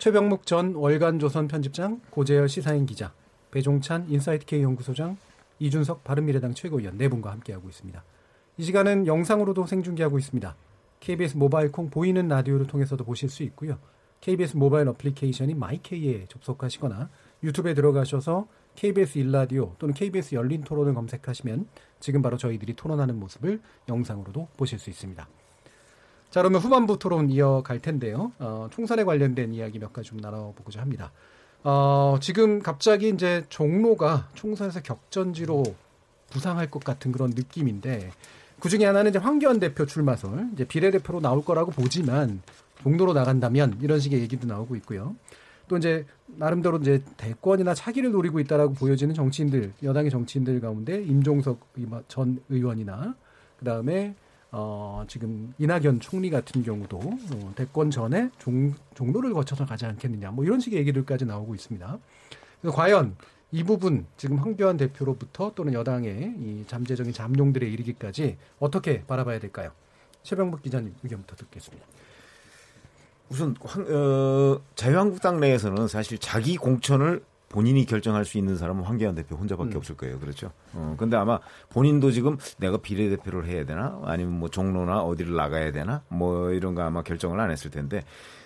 최병묵 전 월간조선 편집장 고재열 시사인 기자 배종찬 인사이트K 연구소장 이준석 바른미래당 최고위원 네 분과 함께하고 있습니다. 이 시간은 영상으로도 생중계하고 있습니다. KBS 모바일 콩 보이는 라디오를 통해서도 보실 수 있고요. KBS 모바일 어플리케이션인 마이케이에 접속하시거나 유튜브에 들어가셔서 KBS 일라디오 또는 KBS 열린 토론을 검색하시면 지금 바로 저희들이 토론하는 모습을 영상으로도 보실 수 있습니다. 자, 그러면 후반부 토론 이어갈 텐데요. 어, 총선에 관련된 이야기 몇 가지 좀 나눠보고자 합니다. 어, 지금 갑자기 이제 종로가 총선에서 격전지로 부상할 것 같은 그런 느낌인데 그 중에 하나는 이제 황교안 대표 출마설, 이제 비례대표로 나올 거라고 보지만 종로로 나간다면 이런 식의 얘기도 나오고 있고요. 또 이제 나름대로 이제 대권이나 차기를 노리고 있다라고 보여지는 정치인들, 여당의 정치인들 가운데 임종석 전 의원이나 그 다음에 어, 지금 이낙연 총리 같은 경우도 어, 대권 전에 종, 종로를 거쳐서 가지 않겠느냐, 뭐 이런 식의 얘기들까지 나오고 있습니다. 그래서 과연 이 부분 지금 황교안 대표로부터 또는 여당의 이 잠재적인 잠룡들에 이르기까지 어떻게 바라봐야 될까요? 최병복 기자님 의견부터 듣겠습니다. 우선 황, 어, 자유한국당 내에서는 사실 자기 공천을 본인이 결정할 수 있는 사람은 황교안 대표 혼자밖에 음. 없을 거예요. 그렇죠. 어, 근데 아마 본인도 지금 내가 비례대표를 해야 되나 아니면 뭐 종로나 어디를 나가야 되나 뭐 이런 거 아마 결정을 안 했을 텐데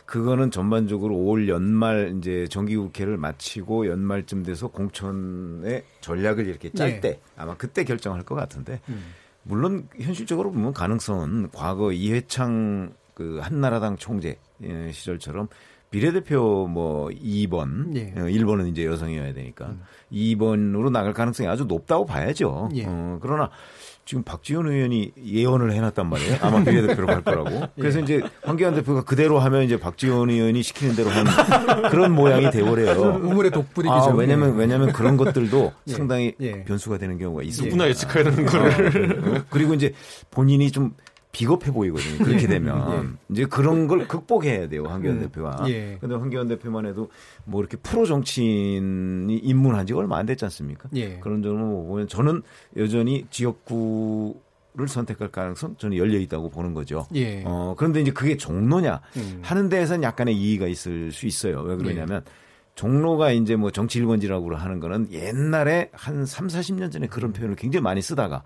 그거는 전반적으로 올 연말 이제 정기국회를 마치고 연말쯤 돼서 공천의 전략을 이렇게 짤때 네. 아마 그때 결정할 것 같은데 음. 물론 현실적으로 보면 가능성은 과거 이회창 그 한나라당 총재 예, 시절처럼 비례대표 뭐 2번, 예. 1번은 어, 이제 여성이어야 되니까 음. 2번으로 나갈 가능성이 아주 높다고 봐야죠. 예. 어, 그러나 지금 박지원 의원이 예언을 해놨단 말이에요. 아마 비례대표로 갈 거라고. 예. 그래서 예. 이제 황교안 대표가 그대로 하면 이제 박지원 의원이 시키는 대로 하는 그런 모양이 되버려요. <laughs> 우물의 독불이기죠. 아, 왜냐면 왜냐면 그런 것들도 <laughs> 예. 상당히 변수가 되는 경우가 있어요. 누구나 예측해야 되는 거를. 어, 그리고 이제 본인이 좀 비겁해 보이거든요. 그렇게 되면 <laughs> 이제 그런 걸 극복해야 돼요. 황교안 음. 대표가. 예. 근데 황교안 대표만 해도 뭐 이렇게 프로 정치인이 입문한 지가 얼마 안 됐지 않습니까? 예. 그런 점을 보면 저는 여전히 지역구 를 선택할 가능성 저는 열려 있다고 보는 거죠. 예. 어, 그런데 이제 그게 종로냐 음. 하는 데에서는 약간의 이의가 있을 수 있어요. 왜 그러냐면 종로가 이제 뭐 정치 일번지라고 하는 거는 옛날에 한 3, 40년 전에 그런 표현을 굉장히 많이 쓰다가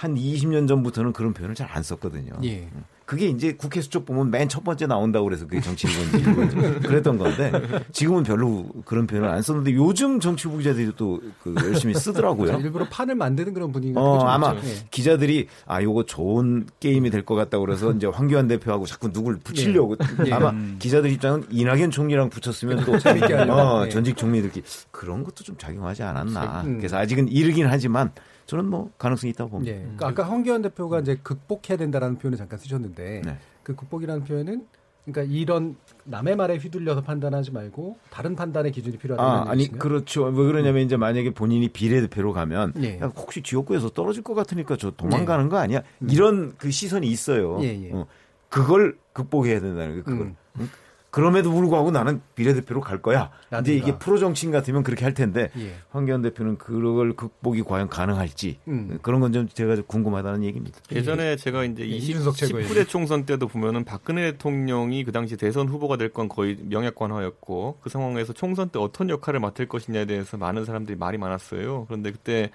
한 20년 전부터는 그런 표현을 잘 안 썼거든요. 예. 그게 이제 국회 수첩 보면 맨 첫 번째 나온다고 그래서 그게 정치 일번지 그랬던 건데 지금은 별로 그런 표현을 안 썼는데 요즘 정치 부기자들이 또 그 열심히 쓰더라고요. 일부러 판을 만드는 그런 분위기가 어, 좀 아마. 예. 기자들이 아 요거 좋은 게임이 될 것 같다고 그래서 이제 황교안 대표하고 자꾸 누굴 붙이려고 예. 아마 기자들 입장은 이낙연 총리랑 붙였으면 또 재밌게 하려고. 어, 예. 전직 총리들끼리 그런 것도 좀 작용하지 않았나. 음. 그래서 아직은 이르긴 하지만 저는 뭐 가능성이 있다고 봅니다. 예. 그러니까 아까 황교안 대표가 이제 극복해야 된다라는 표현을 잠깐 쓰셨는데 네. 그 극복이라는 표현은 그러니까 이런 남의 말에 휘둘려서 판단하지 말고 다른 판단의 기준이 필요하다는 아, 아니 얘기신가요? 그렇죠. 왜 그러냐면 이제 만약에 본인이 비례대표로 가면 예. 야, 혹시 지역구에서 떨어질 것 같으니까 저 도망가는 거 아니야? 이런 그 시선이 있어요. 음. 예, 예. 어, 그걸 극복해야 된다는 거. 그걸. 음. 응? 그럼에도 불구하고 나는 비례대표로 갈 거야. 근데 이게. 프로 정치인 같으면 그렇게 할 텐데 예. 황교안 대표는 그걸 극복이 과연 가능할지 음. 그런 건 좀 제가 좀 궁금하다는 얘기입니다. 예전에 제가 이제 예, 20, 이준석 최고위원. 19대 총선 때도 보면은 박근혜 대통령이 그 당시 대선 후보가 될 건 거의 명약관화였고 그 상황에서 총선 때 어떤 역할을 맡을 것이냐에 대해서 많은 사람들이 말이 많았어요. 그런데 그때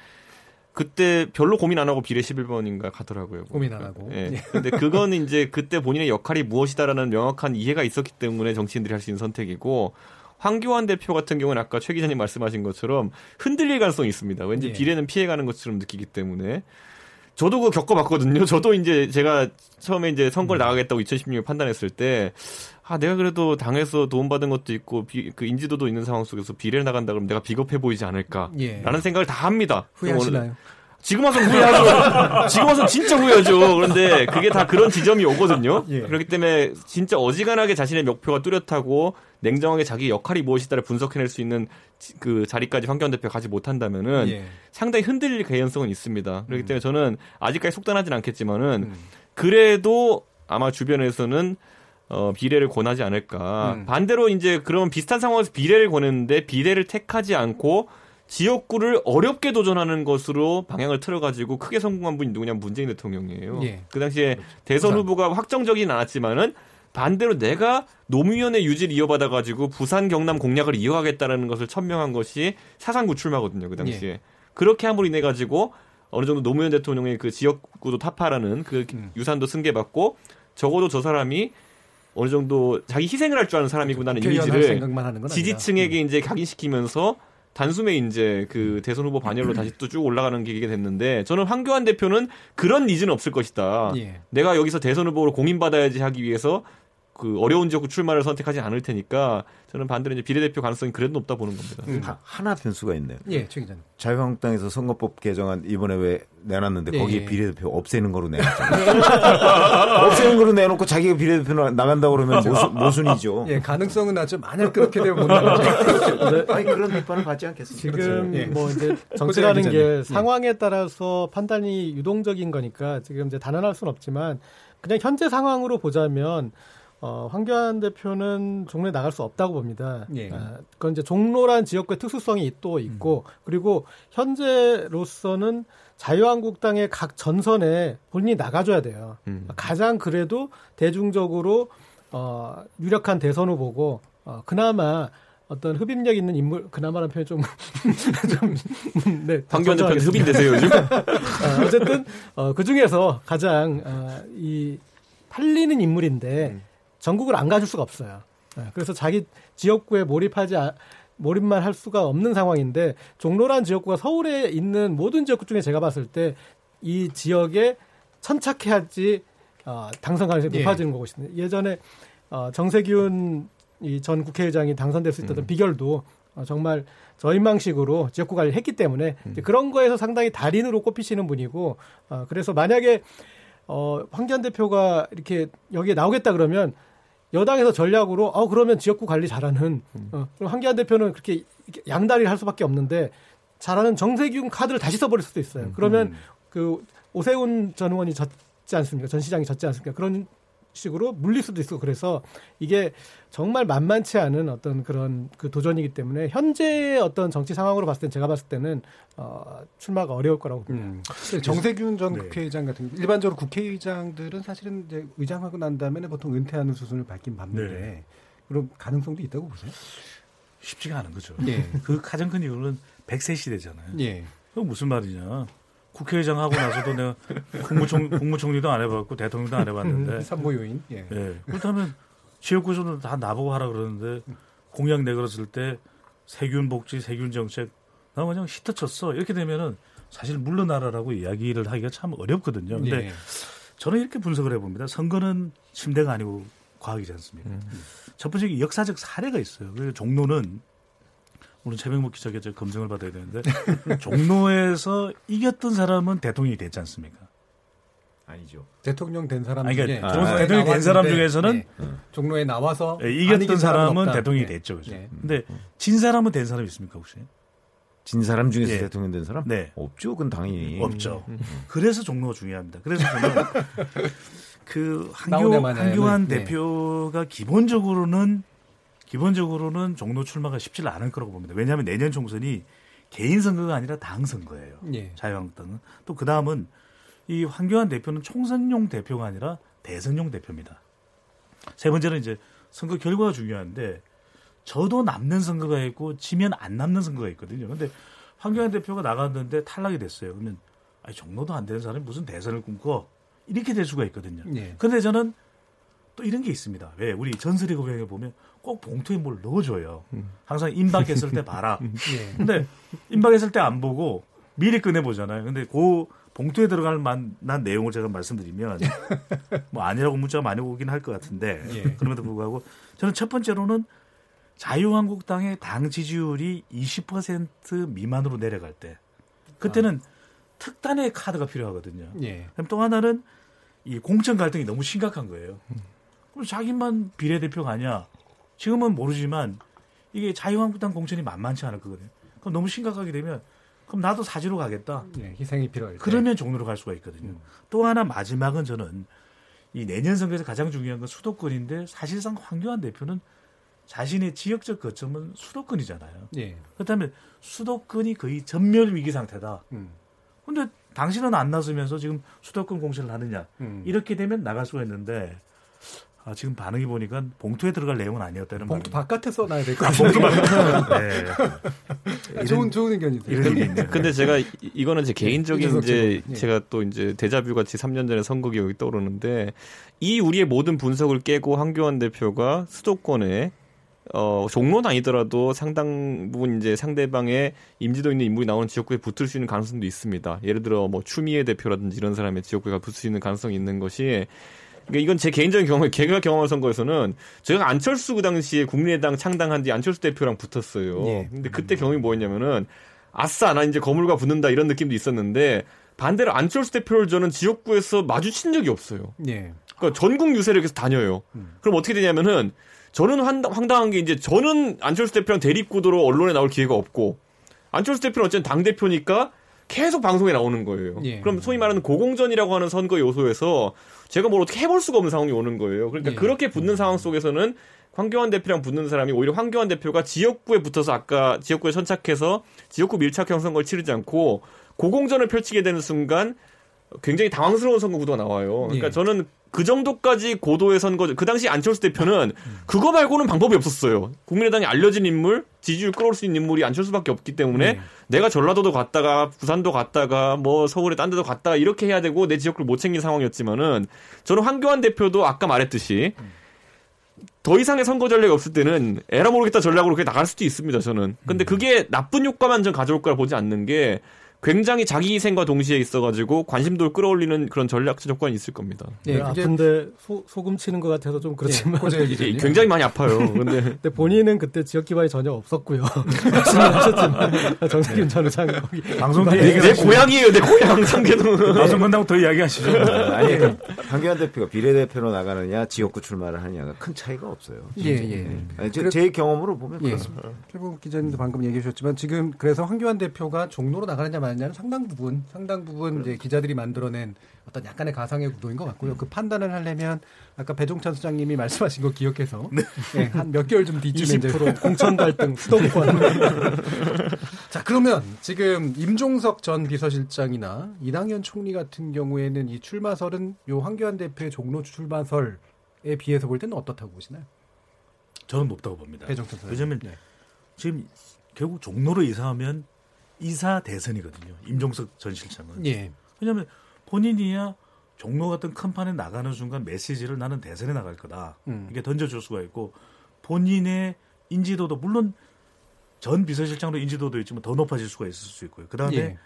그때 별로 고민 안 하고 비례 11번인가 가더라고요. 고민 안 하고. 예. 예. 근데 그건 이제 그때 본인의 역할이 무엇이다라는 명확한 이해가 있었기 때문에 정치인들이 할 수 있는 선택이고 황교안 대표 같은 경우는 아까 최 기자님 말씀하신 것처럼 흔들릴 가능성이 있습니다. 왠지 예. 비례는 피해가는 것처럼 느끼기 때문에 저도 그거 겪어봤거든요. 저도 이제 제가 처음에 이제 선거를 나가겠다고 2016년 판단했을 때, 아, 내가 그래도 당에서 도움받은 것도 있고, 비, 그 인지도도 있는 상황 속에서 비례를 나간다 그러면 내가 비겁해 보이지 않을까. 예. 라는 생각을 다 합니다. 후회하시나요? 지금 와서 후회하죠. <laughs> 지금 와서 진짜 후회하죠. 그런데 그게 다 그런 지점이 오거든요. 예. 그렇기 때문에 진짜 어지간하게 자신의 목표가 뚜렷하고 냉정하게 자기 역할이 무엇이다를 분석해낼 수 있는 지- 그 자리까지 황교안 대표가 가지 못한다면은 예. 상당히 흔들릴 개연성은 있습니다. 그렇기 때문에 저는 아직까지 속단하진 않겠지만은 음. 그래도 아마 주변에서는 어, 비례를 권하지 않을까. 음. 반대로 이제 그런 비슷한 상황에서 비례를 권했는데 비례를 택하지 않고 지역구를 어렵게 도전하는 것으로 방향을 틀어가지고 크게 성공한 분이 누구냐면 문재인 대통령이에요. 예. 그 당시에 대선 부산. 후보가 확정적이진 않았지만은 반대로 내가 노무현의 유지를 이어받아가지고 부산 경남 공략을 이어가겠다라는 것을 천명한 것이 사상 구출마거든요. 그 당시에 예. 그렇게 함으로 인해 가지고 어느 정도 노무현 대통령의 그 지역구도 타파라는 그 음. 유산도 승계받고 적어도 저 사람이 어느 정도 자기 희생을 할 줄 아는 사람이구나는 할 이미지를. 지지층에게 이제 각인시키면서 단숨에 이제 그 대선 후보 반열로 음. 다시 또 쭉 올라가는 계기가 됐는데 저는 황교안 대표는 그런 니즈는 없을 것이다. 예. 내가 여기서 대선 후보로 공인받아야지 하기 위해서 그 어려운 지역구 출마를 선택하지 않을 테니까 저는 반대로 이제 비례대표 가능성이 그래도 높다 보는 겁니다. 음. 하- 하나 변수가 있네요. 예, 최 기자님. 자유한국당에서 선거법 개정안 이번에 왜 내놨는데 예, 거기에 예. 비례대표 없애는 거로 내놨잖아요. <laughs> 없애는 거로 내놓고 자기가 비례대표 나간다고 그러면 모순, <laughs> 모순이죠. 예, 가능성은 나죠. 만약 그렇게 되면 못 나가죠. 아니 그런 비판을 받지 않겠습니까? 지금 예. 뭐 이제 정치라는 게 기자님. 상황에 따라서 판단이 유동적인 거니까 지금 이제 단언할 수는 없지만 그냥 현재 상황으로 보자면 어, 황교안 대표는 종로에 나갈 수 없다고 봅니다. 예. 아, 그건 이제 종로란 지역구의 특수성이 또 있고 그리고 현재로서는 자유한국당의 각 전선에 본인이 나가줘야 돼요. 음. 가장 그래도 대중적으로 어, 유력한 대선 후보고 어, 그나마 어떤 흡입력 있는 인물 그나마라는 표현 좀, <laughs> 좀 네, 황교안 대표는 정정하겠습니다. 흡인되세요 요즘? <laughs> 어, 어쨌든 어, 그 중에서 가장 어, 이 팔리는 인물인데 음. 전국을 안 가줄 수가 없어요. 예, 그래서 자기 지역구에 몰입하지 아- 몰입만 할 수가 없는 상황인데 종로란 지역구가 서울에 있는 모든 지역구 중에 제가 봤을 때 이 지역에 천착해야지 어, 당선 가능성이 예. 높아지는 것이거든요. 예전에 어, 정세균 이전 국회의장이 당선될 수 있었던 비결도 어, 정말 저희망식으로 지역구 관리를 했기 때문에 이제 그런 거에서 상당히 달인으로 꼽히시는 분이고 어, 그래서 만약에 어, 황교안 대표가 이렇게 여기에 나오겠다 그러면 여당에서 전략으로 어 그러면 지역구 관리 잘하는 어, 그럼 황교안 대표는 그렇게 양다리를 할 수밖에 없는데 잘하는 정세균 카드를 다시 써버릴 수도 있어요. 그러면 그 오세훈 전 의원이 저, 졌지 않습니까? 전 시장이 졌지 않습니까? 그런 식으로 물릴 수도 있고 그래서 이게 정말 만만치 않은 어떤 그런 그 도전이기 때문에 현재의 어떤 정치 상황으로 봤을 땐 제가 봤을 때는 어, 출마가 어려울 거라고 봅니다. 음. 정세균 전 네. 국회의장 같은 경우 일반적으로 국회의장들은 사실은 이제 의장하고 난 다음에는 보통 은퇴하는 수순을 밟긴 밟는데 네. 그럼 가능성도 있다고 보세요? 쉽지가 않은 거죠. 예. <laughs> 그 가장 큰 이유는 100세 시대잖아요. 예. 그 무슨 말이냐. 국회의장 하고 나서도 내가 국무총, 국무총리도 안 해봤고 대통령도 안 해봤는데 산모 요인. 예. 예. 그렇다면 지역구에서는 다 나보고 하라 그러는데 공약 내걸었을 때 세균 복지, 세균 정책 나 그냥 히트 쳤어. 이렇게 되면은 사실 물러나라라고 이야기를 하기가 참 어렵거든요. 근데 예. 저는 이렇게 분석을 해봅니다. 선거는 침대가 아니고 과학이지 않습니까? 첫 번째 역사적 사례가 있어요. 그 종로는 오늘 최병목 기자께 제가 검증을 받아야 되는데 <laughs> 종로에서 이겼던 사람은 대통령이 됐지 않습니까? 아니죠. 대통령 된 사람 아니, 중에 그러니까 종로에 대통령이 된 사람 나왔는데, 중에서는 예. 종로에 나와서 예, 안 이겼던 이긴 사람은. 대통령이 예. 됐죠. 그죠? 예. 근데 진 사람은 된 사람이 있습니까 혹시? 진 사람 중에서 예. 대통령 된 사람? 네. 없죠. 그건 당연히. 없죠. 그래서 종로가 중요합니다. 그래서 저는 <laughs> 그 한교, 한교안 네. 대표가 기본적으로는 기본적으로는 종로 출마가 쉽지 않을 거라고 봅니다. 왜냐하면 내년 총선이 개인 선거가 아니라 당 선거예요. 예. 자유한국당은 또 그 다음은 이 황교안 대표는 총선용 대표가 아니라 대선용 대표입니다. 세 번째는 이제 선거 결과가 중요한데 저도 남는 선거가 있고 지면 안 남는 선거가 있거든요. 근데 황교안 대표가 나갔는데 탈락이 됐어요. 그러면 아니 종로도 안 되는 사람이 무슨 대선을 꿈꿔 이렇게 될 수가 있거든요. 예. 근데 저는 또 이런 게 있습니다. 왜 우리 전설의 고향에 보면 꼭 봉투에 뭘 넣어줘요. 항상 임박했을 때 봐라. <laughs> 예. 근데 임박했을 때 안 보고 미리 꺼내 보잖아요. 근데 그 봉투에 들어갈 만한 내용을 제가 말씀드리면 <laughs> 뭐 아니라고 문자가 많이 오긴 할 것 같은데 예. 그럼에도 불구하고 저는 첫 번째로는 자유한국당의 당 지지율이 20% 미만으로 내려갈 때 그때는 특단의 카드가 필요하거든요. 예. 그럼 또 하나는 이 공천 갈등이 너무 심각한 거예요. 그럼 자기만 비례대표가 아니야. 지금은 모르지만 이게 자유한국당 공천이 만만치 않을 거거든요. 그럼 너무 심각하게 되면 그럼 나도 사지로 가겠다. 예. 희생이 필요할 때. 그러면 종로로 갈 수가 있거든요. 또 하나 마지막은 저는 이 내년 선거에서 가장 중요한 건 수도권인데 사실상 황교안 대표는 자신의 지역적 거점은 수도권이잖아요. 예. 그렇다면 수도권이 거의 전멸 위기 상태다. 음. 근데 당신은 안 나서면서 지금 수도권 공천을 하느냐. 음. 이렇게 되면 나갈 수가 있는데 아, 지금 반응이 보니까 봉투에 들어갈 내용은 아니었다는 봉투 말입니다. 바깥에 써놔야 될것 아, 같아요. 봉투 바깥. 네. 좋은 좋은 의견이세요. 있네요. 근데 제가 이- 이거는 제 개인적인 이준석 이제 예. 제가 또 이제 데자뷰 같이 3년 전에 선거 기억이 떠오르는데 이 우리의 모든 분석을 깨고 황교안 대표가 수도권에 어 종로는 아니더라도 상당 부분 이제 상대방의 임지도 있는 인물이 나오는 지역구에 붙을 수 있는 가능성도 있습니다. 예를 들어 뭐 추미애 대표라든지 이런 사람의 지역구가 붙을 수 있는 가능성이 있는 것이 그러니까 이건 제 개인적인 경험에 제가 경험한 선거에서는 제가 안철수 그 당시에 국민의당 창당한 뒤 안철수 대표랑 붙었어요. 예. 근데 그때 경험이 뭐였냐면은 아싸 나 이제 거물과 붙는다 이런 느낌도 있었는데 반대로 안철수 대표를 저는 지역구에서 마주친 적이 없어요. 예. 그러니까 전국 유세를 계속 다녀요. 그럼 어떻게 되냐면은 저는 황, 황당한 게 이제 저는 안철수 대표랑 대립 구도로 언론에 나올 기회가 없고 안철수 대표는 어쨌든 당 대표니까 계속 방송에 나오는 거예요. 예. 그럼 소위 말하는 고공전이라고 하는 선거 요소에서 제가 뭘 어떻게 해볼 수가 없는 상황이 오는 거예요. 그러니까 예. 그렇게 붙는 상황 속에서는 황교안 대표랑 붙는 사람이 오히려 황교안 대표가 지역구에 붙어서 아까 지역구에 선착해서 지역구 밀착형 선거를 치르지 않고 고공전을 펼치게 되는 순간 굉장히 당황스러운 선거 구도가 나와요. 그러니까 예. 저는 그 정도까지 고도의 선거, 그 당시 안철수 대표는 그거 말고는 방법이 없었어요. 국민의당이 알려진 인물, 지지율 끌어올 수 있는 인물이 안철수밖에 없기 때문에 네. 내가 전라도도 갔다가 부산도 갔다가 뭐 서울에 딴 데도 갔다가 이렇게 해야 되고 내 지역구를 못 챙긴 상황이었지만은 저는 황교안 대표도 아까 말했듯이 더 이상의 선거 전략이 없을 때는 에라 모르겠다 전략으로 그렇게 나갈 수도 있습니다, 저는. 근데 그게 나쁜 효과만 전 가져올 거라 보지 않는 게 굉장히 자기 희생과 동시에 있어가지고 관심도를 끌어올리는 그런 전략적 조건이 있을 겁니다. 예. 네, 아픈데 소, 소금 치는 것 같아서 좀 그렇지만 기자님. <laughs> 굉장히 많이 아파요. 근데 <laughs> 근데 본인은 그때 지역 기반이 전혀 없었고요. <laughs> 말씀하셨지만 정세균 전 의장 거기 방송 내 하시면 고향이에요, 내 고향 상계동. 방송 끝나고 더 이야기하시죠. 아니, 그 황교안 대표가 비례대표로 나가느냐, 지역구 출마를 하느냐가 큰 차이가 없어요. 예, 예. 아니, 제, 그래- 제 경험으로 보면 예. 그렇습니다. 최국 기자님도 방금 얘기해 주셨지만 지금 그래서 황교안 대표가 종로로 나가느냐 마느냐 않냐는 상당 부분, 상당 부분 이제 기자들이 만들어낸 어떤 약간의 가상의 구도인 것 같고요. 그 판단을 하려면 아까 배종찬 수장님이 <laughs> 말씀하신 거 기억해서 네, 한몇 개월 좀 뒤쯤에 이제 20% 공천 갈등 <laughs> 수도권. <laughs> 자, 그러면 지금 임종석 전 비서실장이나 이낙연 총리 같은 경우에는 이 출마설은 요 황교안 대표의 종로 출마설에 비해서 볼 때는 어떻다고 보시나요? 저는 높다고 봅니다. 배종찬 수장. 왜냐하면 네. 지금 결국 종로로 이사하면 이사 대선이거든요. 임종석 전 실장은. 예. 왜냐하면 본인이야 종로 같은 큰 판에 나가는 순간 메시지를 나는 대선에 나갈 거다. 음. 이게 던져줄 수가 있고 본인의 인지도도 물론 전 비서실장도 인지도도 있지만 더 높아질 수가 있을 수 있고요. 그 다음에 예.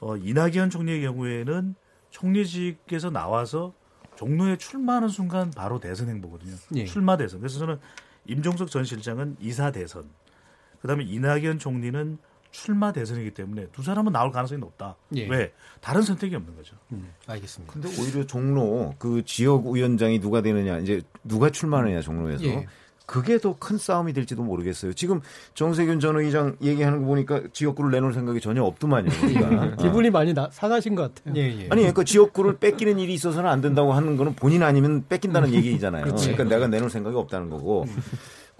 어, 이낙연 총리의 경우에는 총리직에서 나와서 종로에 출마하는 순간 바로 대선 행보거든요. 예. 출마 대선. 그래서 저는 임종석 전 실장은 이사 대선. 그 다음에 이낙연 총리는 출마 대선이기 때문에 두 사람은 나올 가능성이 높다. 예. 왜? 다른 선택이 없는 거죠. 음, 알겠습니다. 근데 오히려 종로 그 지역 위원장이 누가 되느냐 이제 누가 출마하느냐 종로에서 예. 그게 더 큰 싸움이 될지도 모르겠어요. 지금 정세균 전 의장 얘기하는 거 보니까 지역구를 내놓을 생각이 전혀 없더만요. 그러니까. 기분이 많이 나, 상하신 것 같아요. 예, 예. 아니 그러니까 지역구를 뺏기는 일이 있어서는 안 된다고 하는 거는 본인 아니면 뺏긴다는 얘기잖아요. 그렇지. 그러니까 내가 내놓을 생각이 없다는 거고.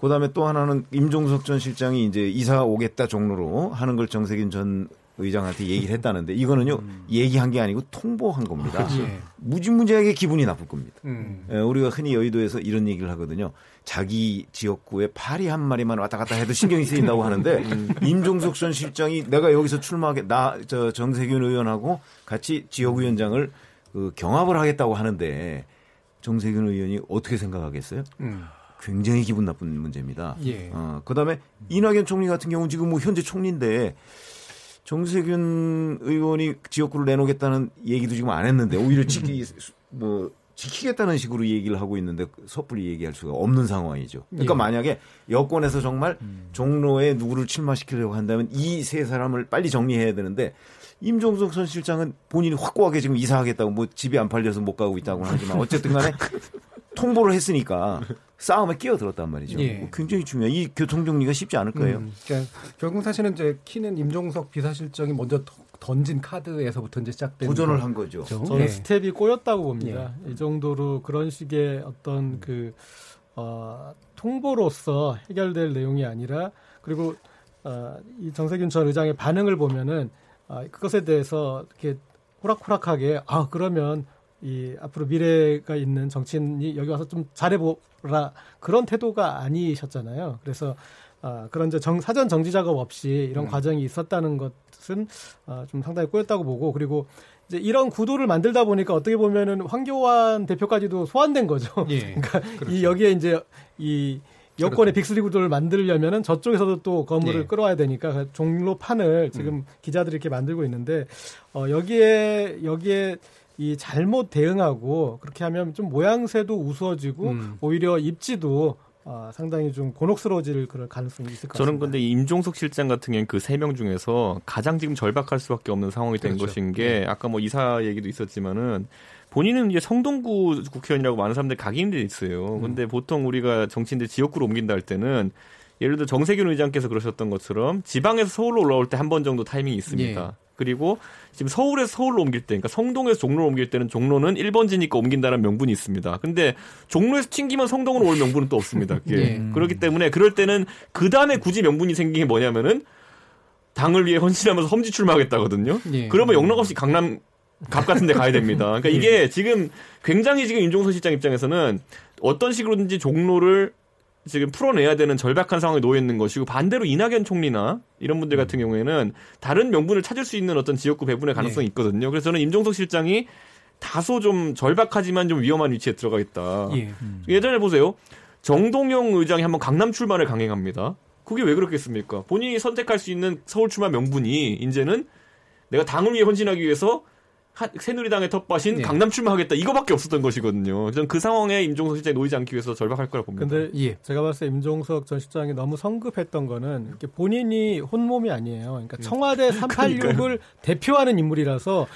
그 다음에 또 하나는 임종석 전 실장이 이제 이사 오겠다 종로로 하는 걸 정세균 전 의장한테 얘기를 했다는데 이거는요 얘기한 게 아니고 통보한 겁니다. 예. 무지무지하게 기분이 나쁠 겁니다. 음. 예, 우리가 흔히 여의도에서 이런 얘기를 하거든요. 자기 지역구에 파리 한 마리만 왔다 갔다 해도 신경이 쓰인다고 하는데 <laughs> 임종석 전 실장이 내가 여기서 출마하게 나 저 정세균 의원하고 같이 지역위원장을 그 경합을 하겠다고 하는데 정세균 의원이 어떻게 생각하겠어요? 음. 굉장히 기분 나쁜 문제입니다. 예. 어, 그다음에 이낙연 총리 같은 경우 지금 뭐 현재 총리인데 정세균 의원이 지역구를 내놓겠다는 얘기도 지금 안 했는데 오히려 지키 <laughs> 뭐 지키겠다는 식으로 얘기를 하고 있는데 섣불리 얘기할 수가 없는 상황이죠. 그러니까 예. 만약에 여권에서 정말 종로에 누구를 출마시키려고 한다면 이 세 사람을 빨리 정리해야 되는데 임종석 전 실장은 본인이 확고하게 지금 이사하겠다고 뭐 집이 안 팔려서 못 가고 있다고는 하지만 어쨌든 간에 <laughs> 통보를 했으니까 싸움에 끼어들었단 말이죠. 예. 뭐 굉장히 중요해. 이 교통 정리가 쉽지 않을 거예요. 음, 그러니까 결국 사실은 이제 키는 임종석 비서실장이 먼저 더- 던진 카드에서부터 이제 시작된 도전을 한 거죠. 거죠. 저는 예. 스텝이 꼬였다고 봅니다. 이 정도로 그런 식의 어떤 그 어, 통보로서 해결될 내용이 아니라 그리고 어, 이 정세균 전 의장의 반응을 보면은 아, 그것에 대해서 이렇게 호락호락하게 아 그러면 이 앞으로 미래가 있는 정치인이 여기 와서 좀 잘해보라 그런 태도가 아니셨잖아요. 그래서 아, 그런 이제 정, 사전 정지 작업 없이 이런 과정이 있었다는 것은 아, 좀 상당히 꼬였다고 보고 그리고 이제 이런 구도를 만들다 보니까 어떻게 보면은 황교안 대표까지도 소환된 거죠. 예. <laughs> 그러니까 이 여기에 이제 이 여권의 빅스리 구도를 만들려면은 저쪽에서도 또 건물을 예. 끌어와야 되니까 종로 판을 지금 기자들이 이렇게 만들고 있는데 어 여기에 여기에 이 잘못 대응하고 그렇게 하면 좀 모양새도 우스워지고 음. 오히려 입지도 어, 상당히 좀 곤혹스러워질 그럴 가능성이 있을 것 같습니다. 저는 근데 이 임종석 실장 같은 경우는 그 세 명 중에서 가장 지금 절박할 수밖에 없는 상황이 된 그렇죠. 것인 게 아까 뭐 이사 얘기도 있었지만은 본인은 이제 성동구 국회의원이라고 많은 사람들이 각인돼 있어요. 음. 근데 보통 우리가 정치인들 지역구로 옮긴다 할 때는 예를 들어 정세균 의장께서 그러셨던 것처럼 지방에서 서울로 올라올 때 한 번 정도 타이밍이 있습니다. 예. 그리고 지금 서울에서 서울로 옮길 때, 그러니까 성동에서 종로로 옮길 때는 종로는 1번지니까 옮긴다는 명분이 있습니다. 근데 종로에서 튕기면 성동으로 올 명분은 또 없습니다. 그게. <laughs> 예. 그렇기 때문에 그럴 때는 그 다음에 굳이 명분이 생긴 게 뭐냐면은 당을 위해 헌신하면서 험지 출마하겠다거든요. 예. 그러면 영락 없이 강남 갑 같은 데 가야 됩니다. 그러니까 <laughs> 이게 지금 굉장히 지금 임종석 실장 입장에서는 어떤 식으로든지 종로를 지금 풀어내야 되는 절박한 상황에 놓여 있는 것이고 반대로 이낙연 총리나 이런 분들 같은 경우에는 다른 명분을 찾을 수 있는 어떤 지역구 배분의 가능성이 있거든요. 그래서 저는 임종석 실장이 다소 좀 절박하지만 좀 위험한 위치에 들어가 있다. 예. 예전에 보세요. 정동영 의장이 한번 강남 출마를 강행합니다. 그게 왜 그렇겠습니까? 본인이 선택할 수 있는 서울 출마 명분이 이제는 내가 당을 위해 헌신하기 위해서 하- 새누리당의 텃밭인 네. 강남 출마하겠다 이거밖에 없었던 것이거든요. 저는 그 상황에 임종석 실장이 놓이지 않기 위해서 절박할 거라 봅니다. 근데 예. 제가 봤을 때 임종석 전 실장이 너무 성급했던 거는 이렇게 본인이 혼몸이 아니에요. 그러니까 청와대 386을 대표하는 인물이라서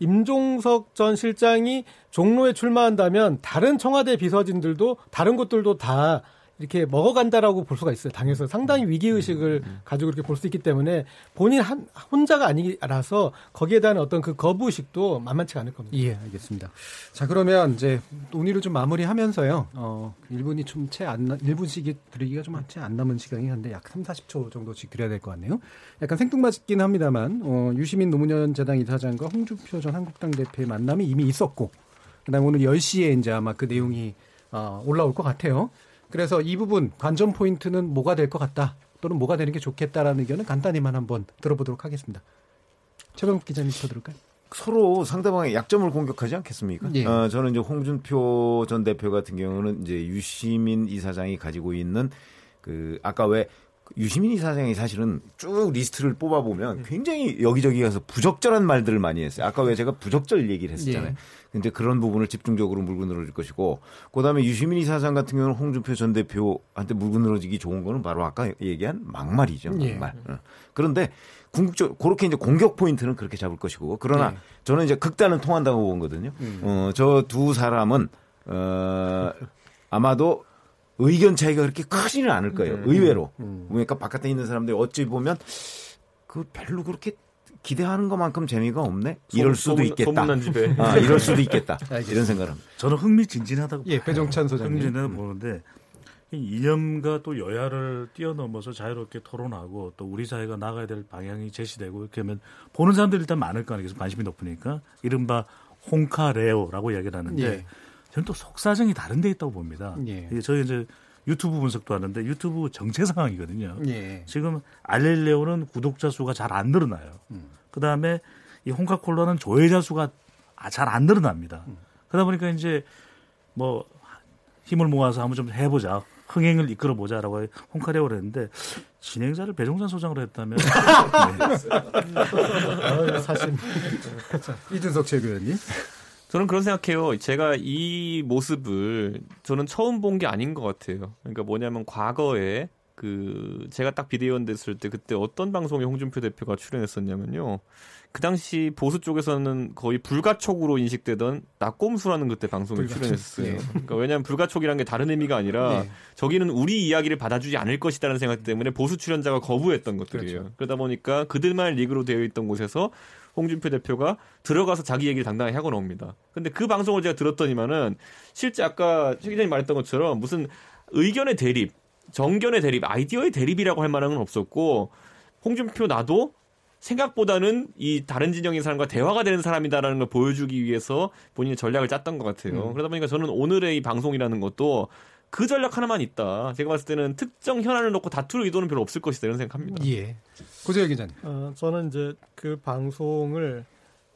임종석 전 실장이 종로에 출마한다면 다른 청와대 비서진들도 다른 곳들도 다 이렇게 먹어간다라고 볼 수가 있어요. 당에서 상당히 위기 의식을 가지고 이렇게 볼 수 있기 때문에 본인 한 혼자가 아니라서 거기에 대한 어떤 그 거부 의식도 만만치가 않을 겁니다. 예, 알겠습니다. 자, 그러면 이제 논의를 좀 마무리하면서요. 어, 1분이 좀 채 안, 1분씩이 드리기가 좀 채 안 남은 시간이 한데 약 3, 40초 정도씩 드려야 될 것 같네요. 약간 생뚱맞긴 합니다만, 어, 유시민 노무현 재단 이사장과 홍준표 전 한국당 대표의 만남이 이미 있었고, 그 다음에 오늘 10시에 이제 아마 그 내용이 어, 올라올 것 같아요. 그래서 이 부분 관전 포인트는 뭐가 될 것 같다 또는 뭐가 되는 게 좋겠다라는 의견은 간단히만 한번 들어보도록 하겠습니다. 최병국 기자님 쳐들을까요? 서로 상대방의 약점을 공격하지 않겠습니까? 예. 어, 저는 이제 홍준표 전 대표 같은 경우는 이제 유시민 이사장이 가지고 있는 그 아까 왜 유시민 이사장이 사실은 쭉 리스트를 뽑아보면 굉장히 여기저기 가서 부적절한 말들을 많이 했어요. 아까 왜 제가 부적절 얘기를 했었잖아요. 예. 근데 그런 부분을 집중적으로 물고 늘어질 것이고, 그 다음에 유시민 이사장 같은 경우는 홍준표 전 대표한테 물고 늘어지기 좋은 거는 바로 아까 얘기한 막말이죠. 예. 막말. 어. 그런데 궁극적 그렇게 이제 공격 포인트는 그렇게 잡을 것이고, 그러나 예. 저는 이제 극단은 통한다고 보거든요. 음. 어, 저 두 사람은 어, 아마도 의견 차이가 그렇게 크지는 않을 거예요. 음. 의외로. 음. 그러니까 바깥에 있는 사람들이 어찌 보면 그 별로 그렇게 기대하는 것만큼 재미가 없네. 이럴 수도 소문- 있겠다. 소문난 집에. 아, 이럴 수도 <laughs> 있겠다. 알겠습니다. 이런 생각을 합니다. 저는 흥미진진하다고 예, 배종찬 소장님. 흥미진하다고 보는데 이념과 또 여야를 뛰어넘어서 자유롭게 토론하고 또 우리 사회가 나가야 될 방향이 제시되고 이렇게 하면 보는 사람들이 일단 많을 거 아니겠어요. 관심이 높으니까 이른바 홍카레오라고 이야기를 하는데 예. 저는 또 속사정이 다른 데 있다고 봅니다. 예. 이게 저희 이제 유튜브 분석도 하는데 유튜브 정체 상황이거든요. 예. 지금 알렐레오는 구독자 수가 잘 안 늘어나요. 그 다음에 이 홍카콜라는 조회자 수가 잘 안 늘어납니다. 그러다 보니까 이제 뭐 힘을 모아서 한번 좀 해보자. 흥행을 이끌어 보자라고 홍카레오를 했는데 진행자를 배종찬 소장으로 했다면 어, <laughs> 사실 <laughs> 이준석 최고위원님. 저는 그런 생각해요. 제가 이 모습을 저는 처음 본 게 아닌 것 같아요. 그러니까 뭐냐면 과거에 그 제가 딱 비대위원 됐을 때 그때 어떤 방송에 홍준표 대표가 출연했었냐면요. 그 당시 보수 쪽에서는 거의 불가촉으로 인식되던 낙곰수라는 그때 방송에 불가촉. 출연했어요. 예. 그러니까 왜냐하면 불가촉이라는 게 다른 의미가 아니라 네. 저기는 우리 이야기를 받아주지 않을 것이다라는 생각 때문에 보수 출연자가 거부했던 것들이에요. 그렇죠. 그러다 보니까 그들만 리그로 되어 있던 곳에서 홍준표 대표가 들어가서 자기 얘기를 당당히 하고 나옵니다. 근데 그 방송을 제가 들었더니만은 실제 아까 최 기자님 말했던 것처럼 무슨 의견의 대립, 정견의 대립, 아이디어의 대립이라고 할 만한 건 없었고 홍준표 나도 생각보다는 이 다른 진영의 사람과 대화가 되는 사람이다라는 걸 보여주기 위해서 본인의 전략을 짰던 것 같아요. 그러다 보니까 저는 오늘의 이 방송이라는 것도 그 전략 하나만 있다. 제가 봤을 때는 특정 현안을 놓고 다툴 의도는 별로 없을 것이다 이런 생각합니다. 예. 고재열 기자님. 어, 저는 이제 그 방송을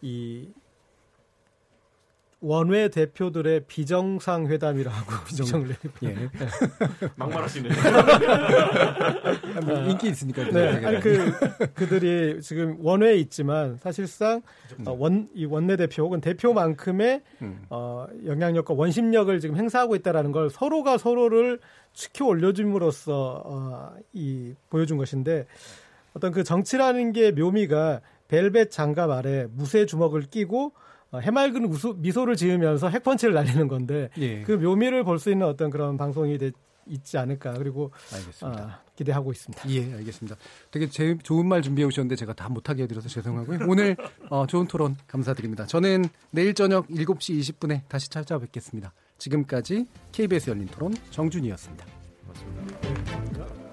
이 원외 대표들의 비정상 회담이라고 <laughs> 비정을 내. 예. <laughs> 막말하시네. 뭐 인기 있으니까. 네, 아니 그 그들이 지금 원외에 있지만 사실상 어, 원이 원내 대표 혹은 대표만큼의 음. 어, 영향력과 원심력을 지금 행사하고 있다라는 걸 서로가 서로를 치켜 올려줌으로써 어, 이 보여준 것인데 어떤 그 정치라는 게 묘미가 벨벳 장갑 아래 무쇠 주먹을 끼고 어, 해맑은 우수, 미소를 지으면서 핵펀치를 날리는 건데 예. 그 묘미를 볼 수 있는 어떤 그런 방송이 되, 있지 않을까 그리고 알겠습니다. 아, 기대하고 있습니다. 예, 알겠습니다. 되게 제, 좋은 말 준비해 오셨는데 제가 다 못하게 해드려서 죄송하고요. 오늘 어, 좋은 토론 감사드립니다. 저는 내일 저녁 7시 20분에 다시 찾아뵙겠습니다. 지금까지 KBS 열린 토론 정준이었습니다. 맞습니다.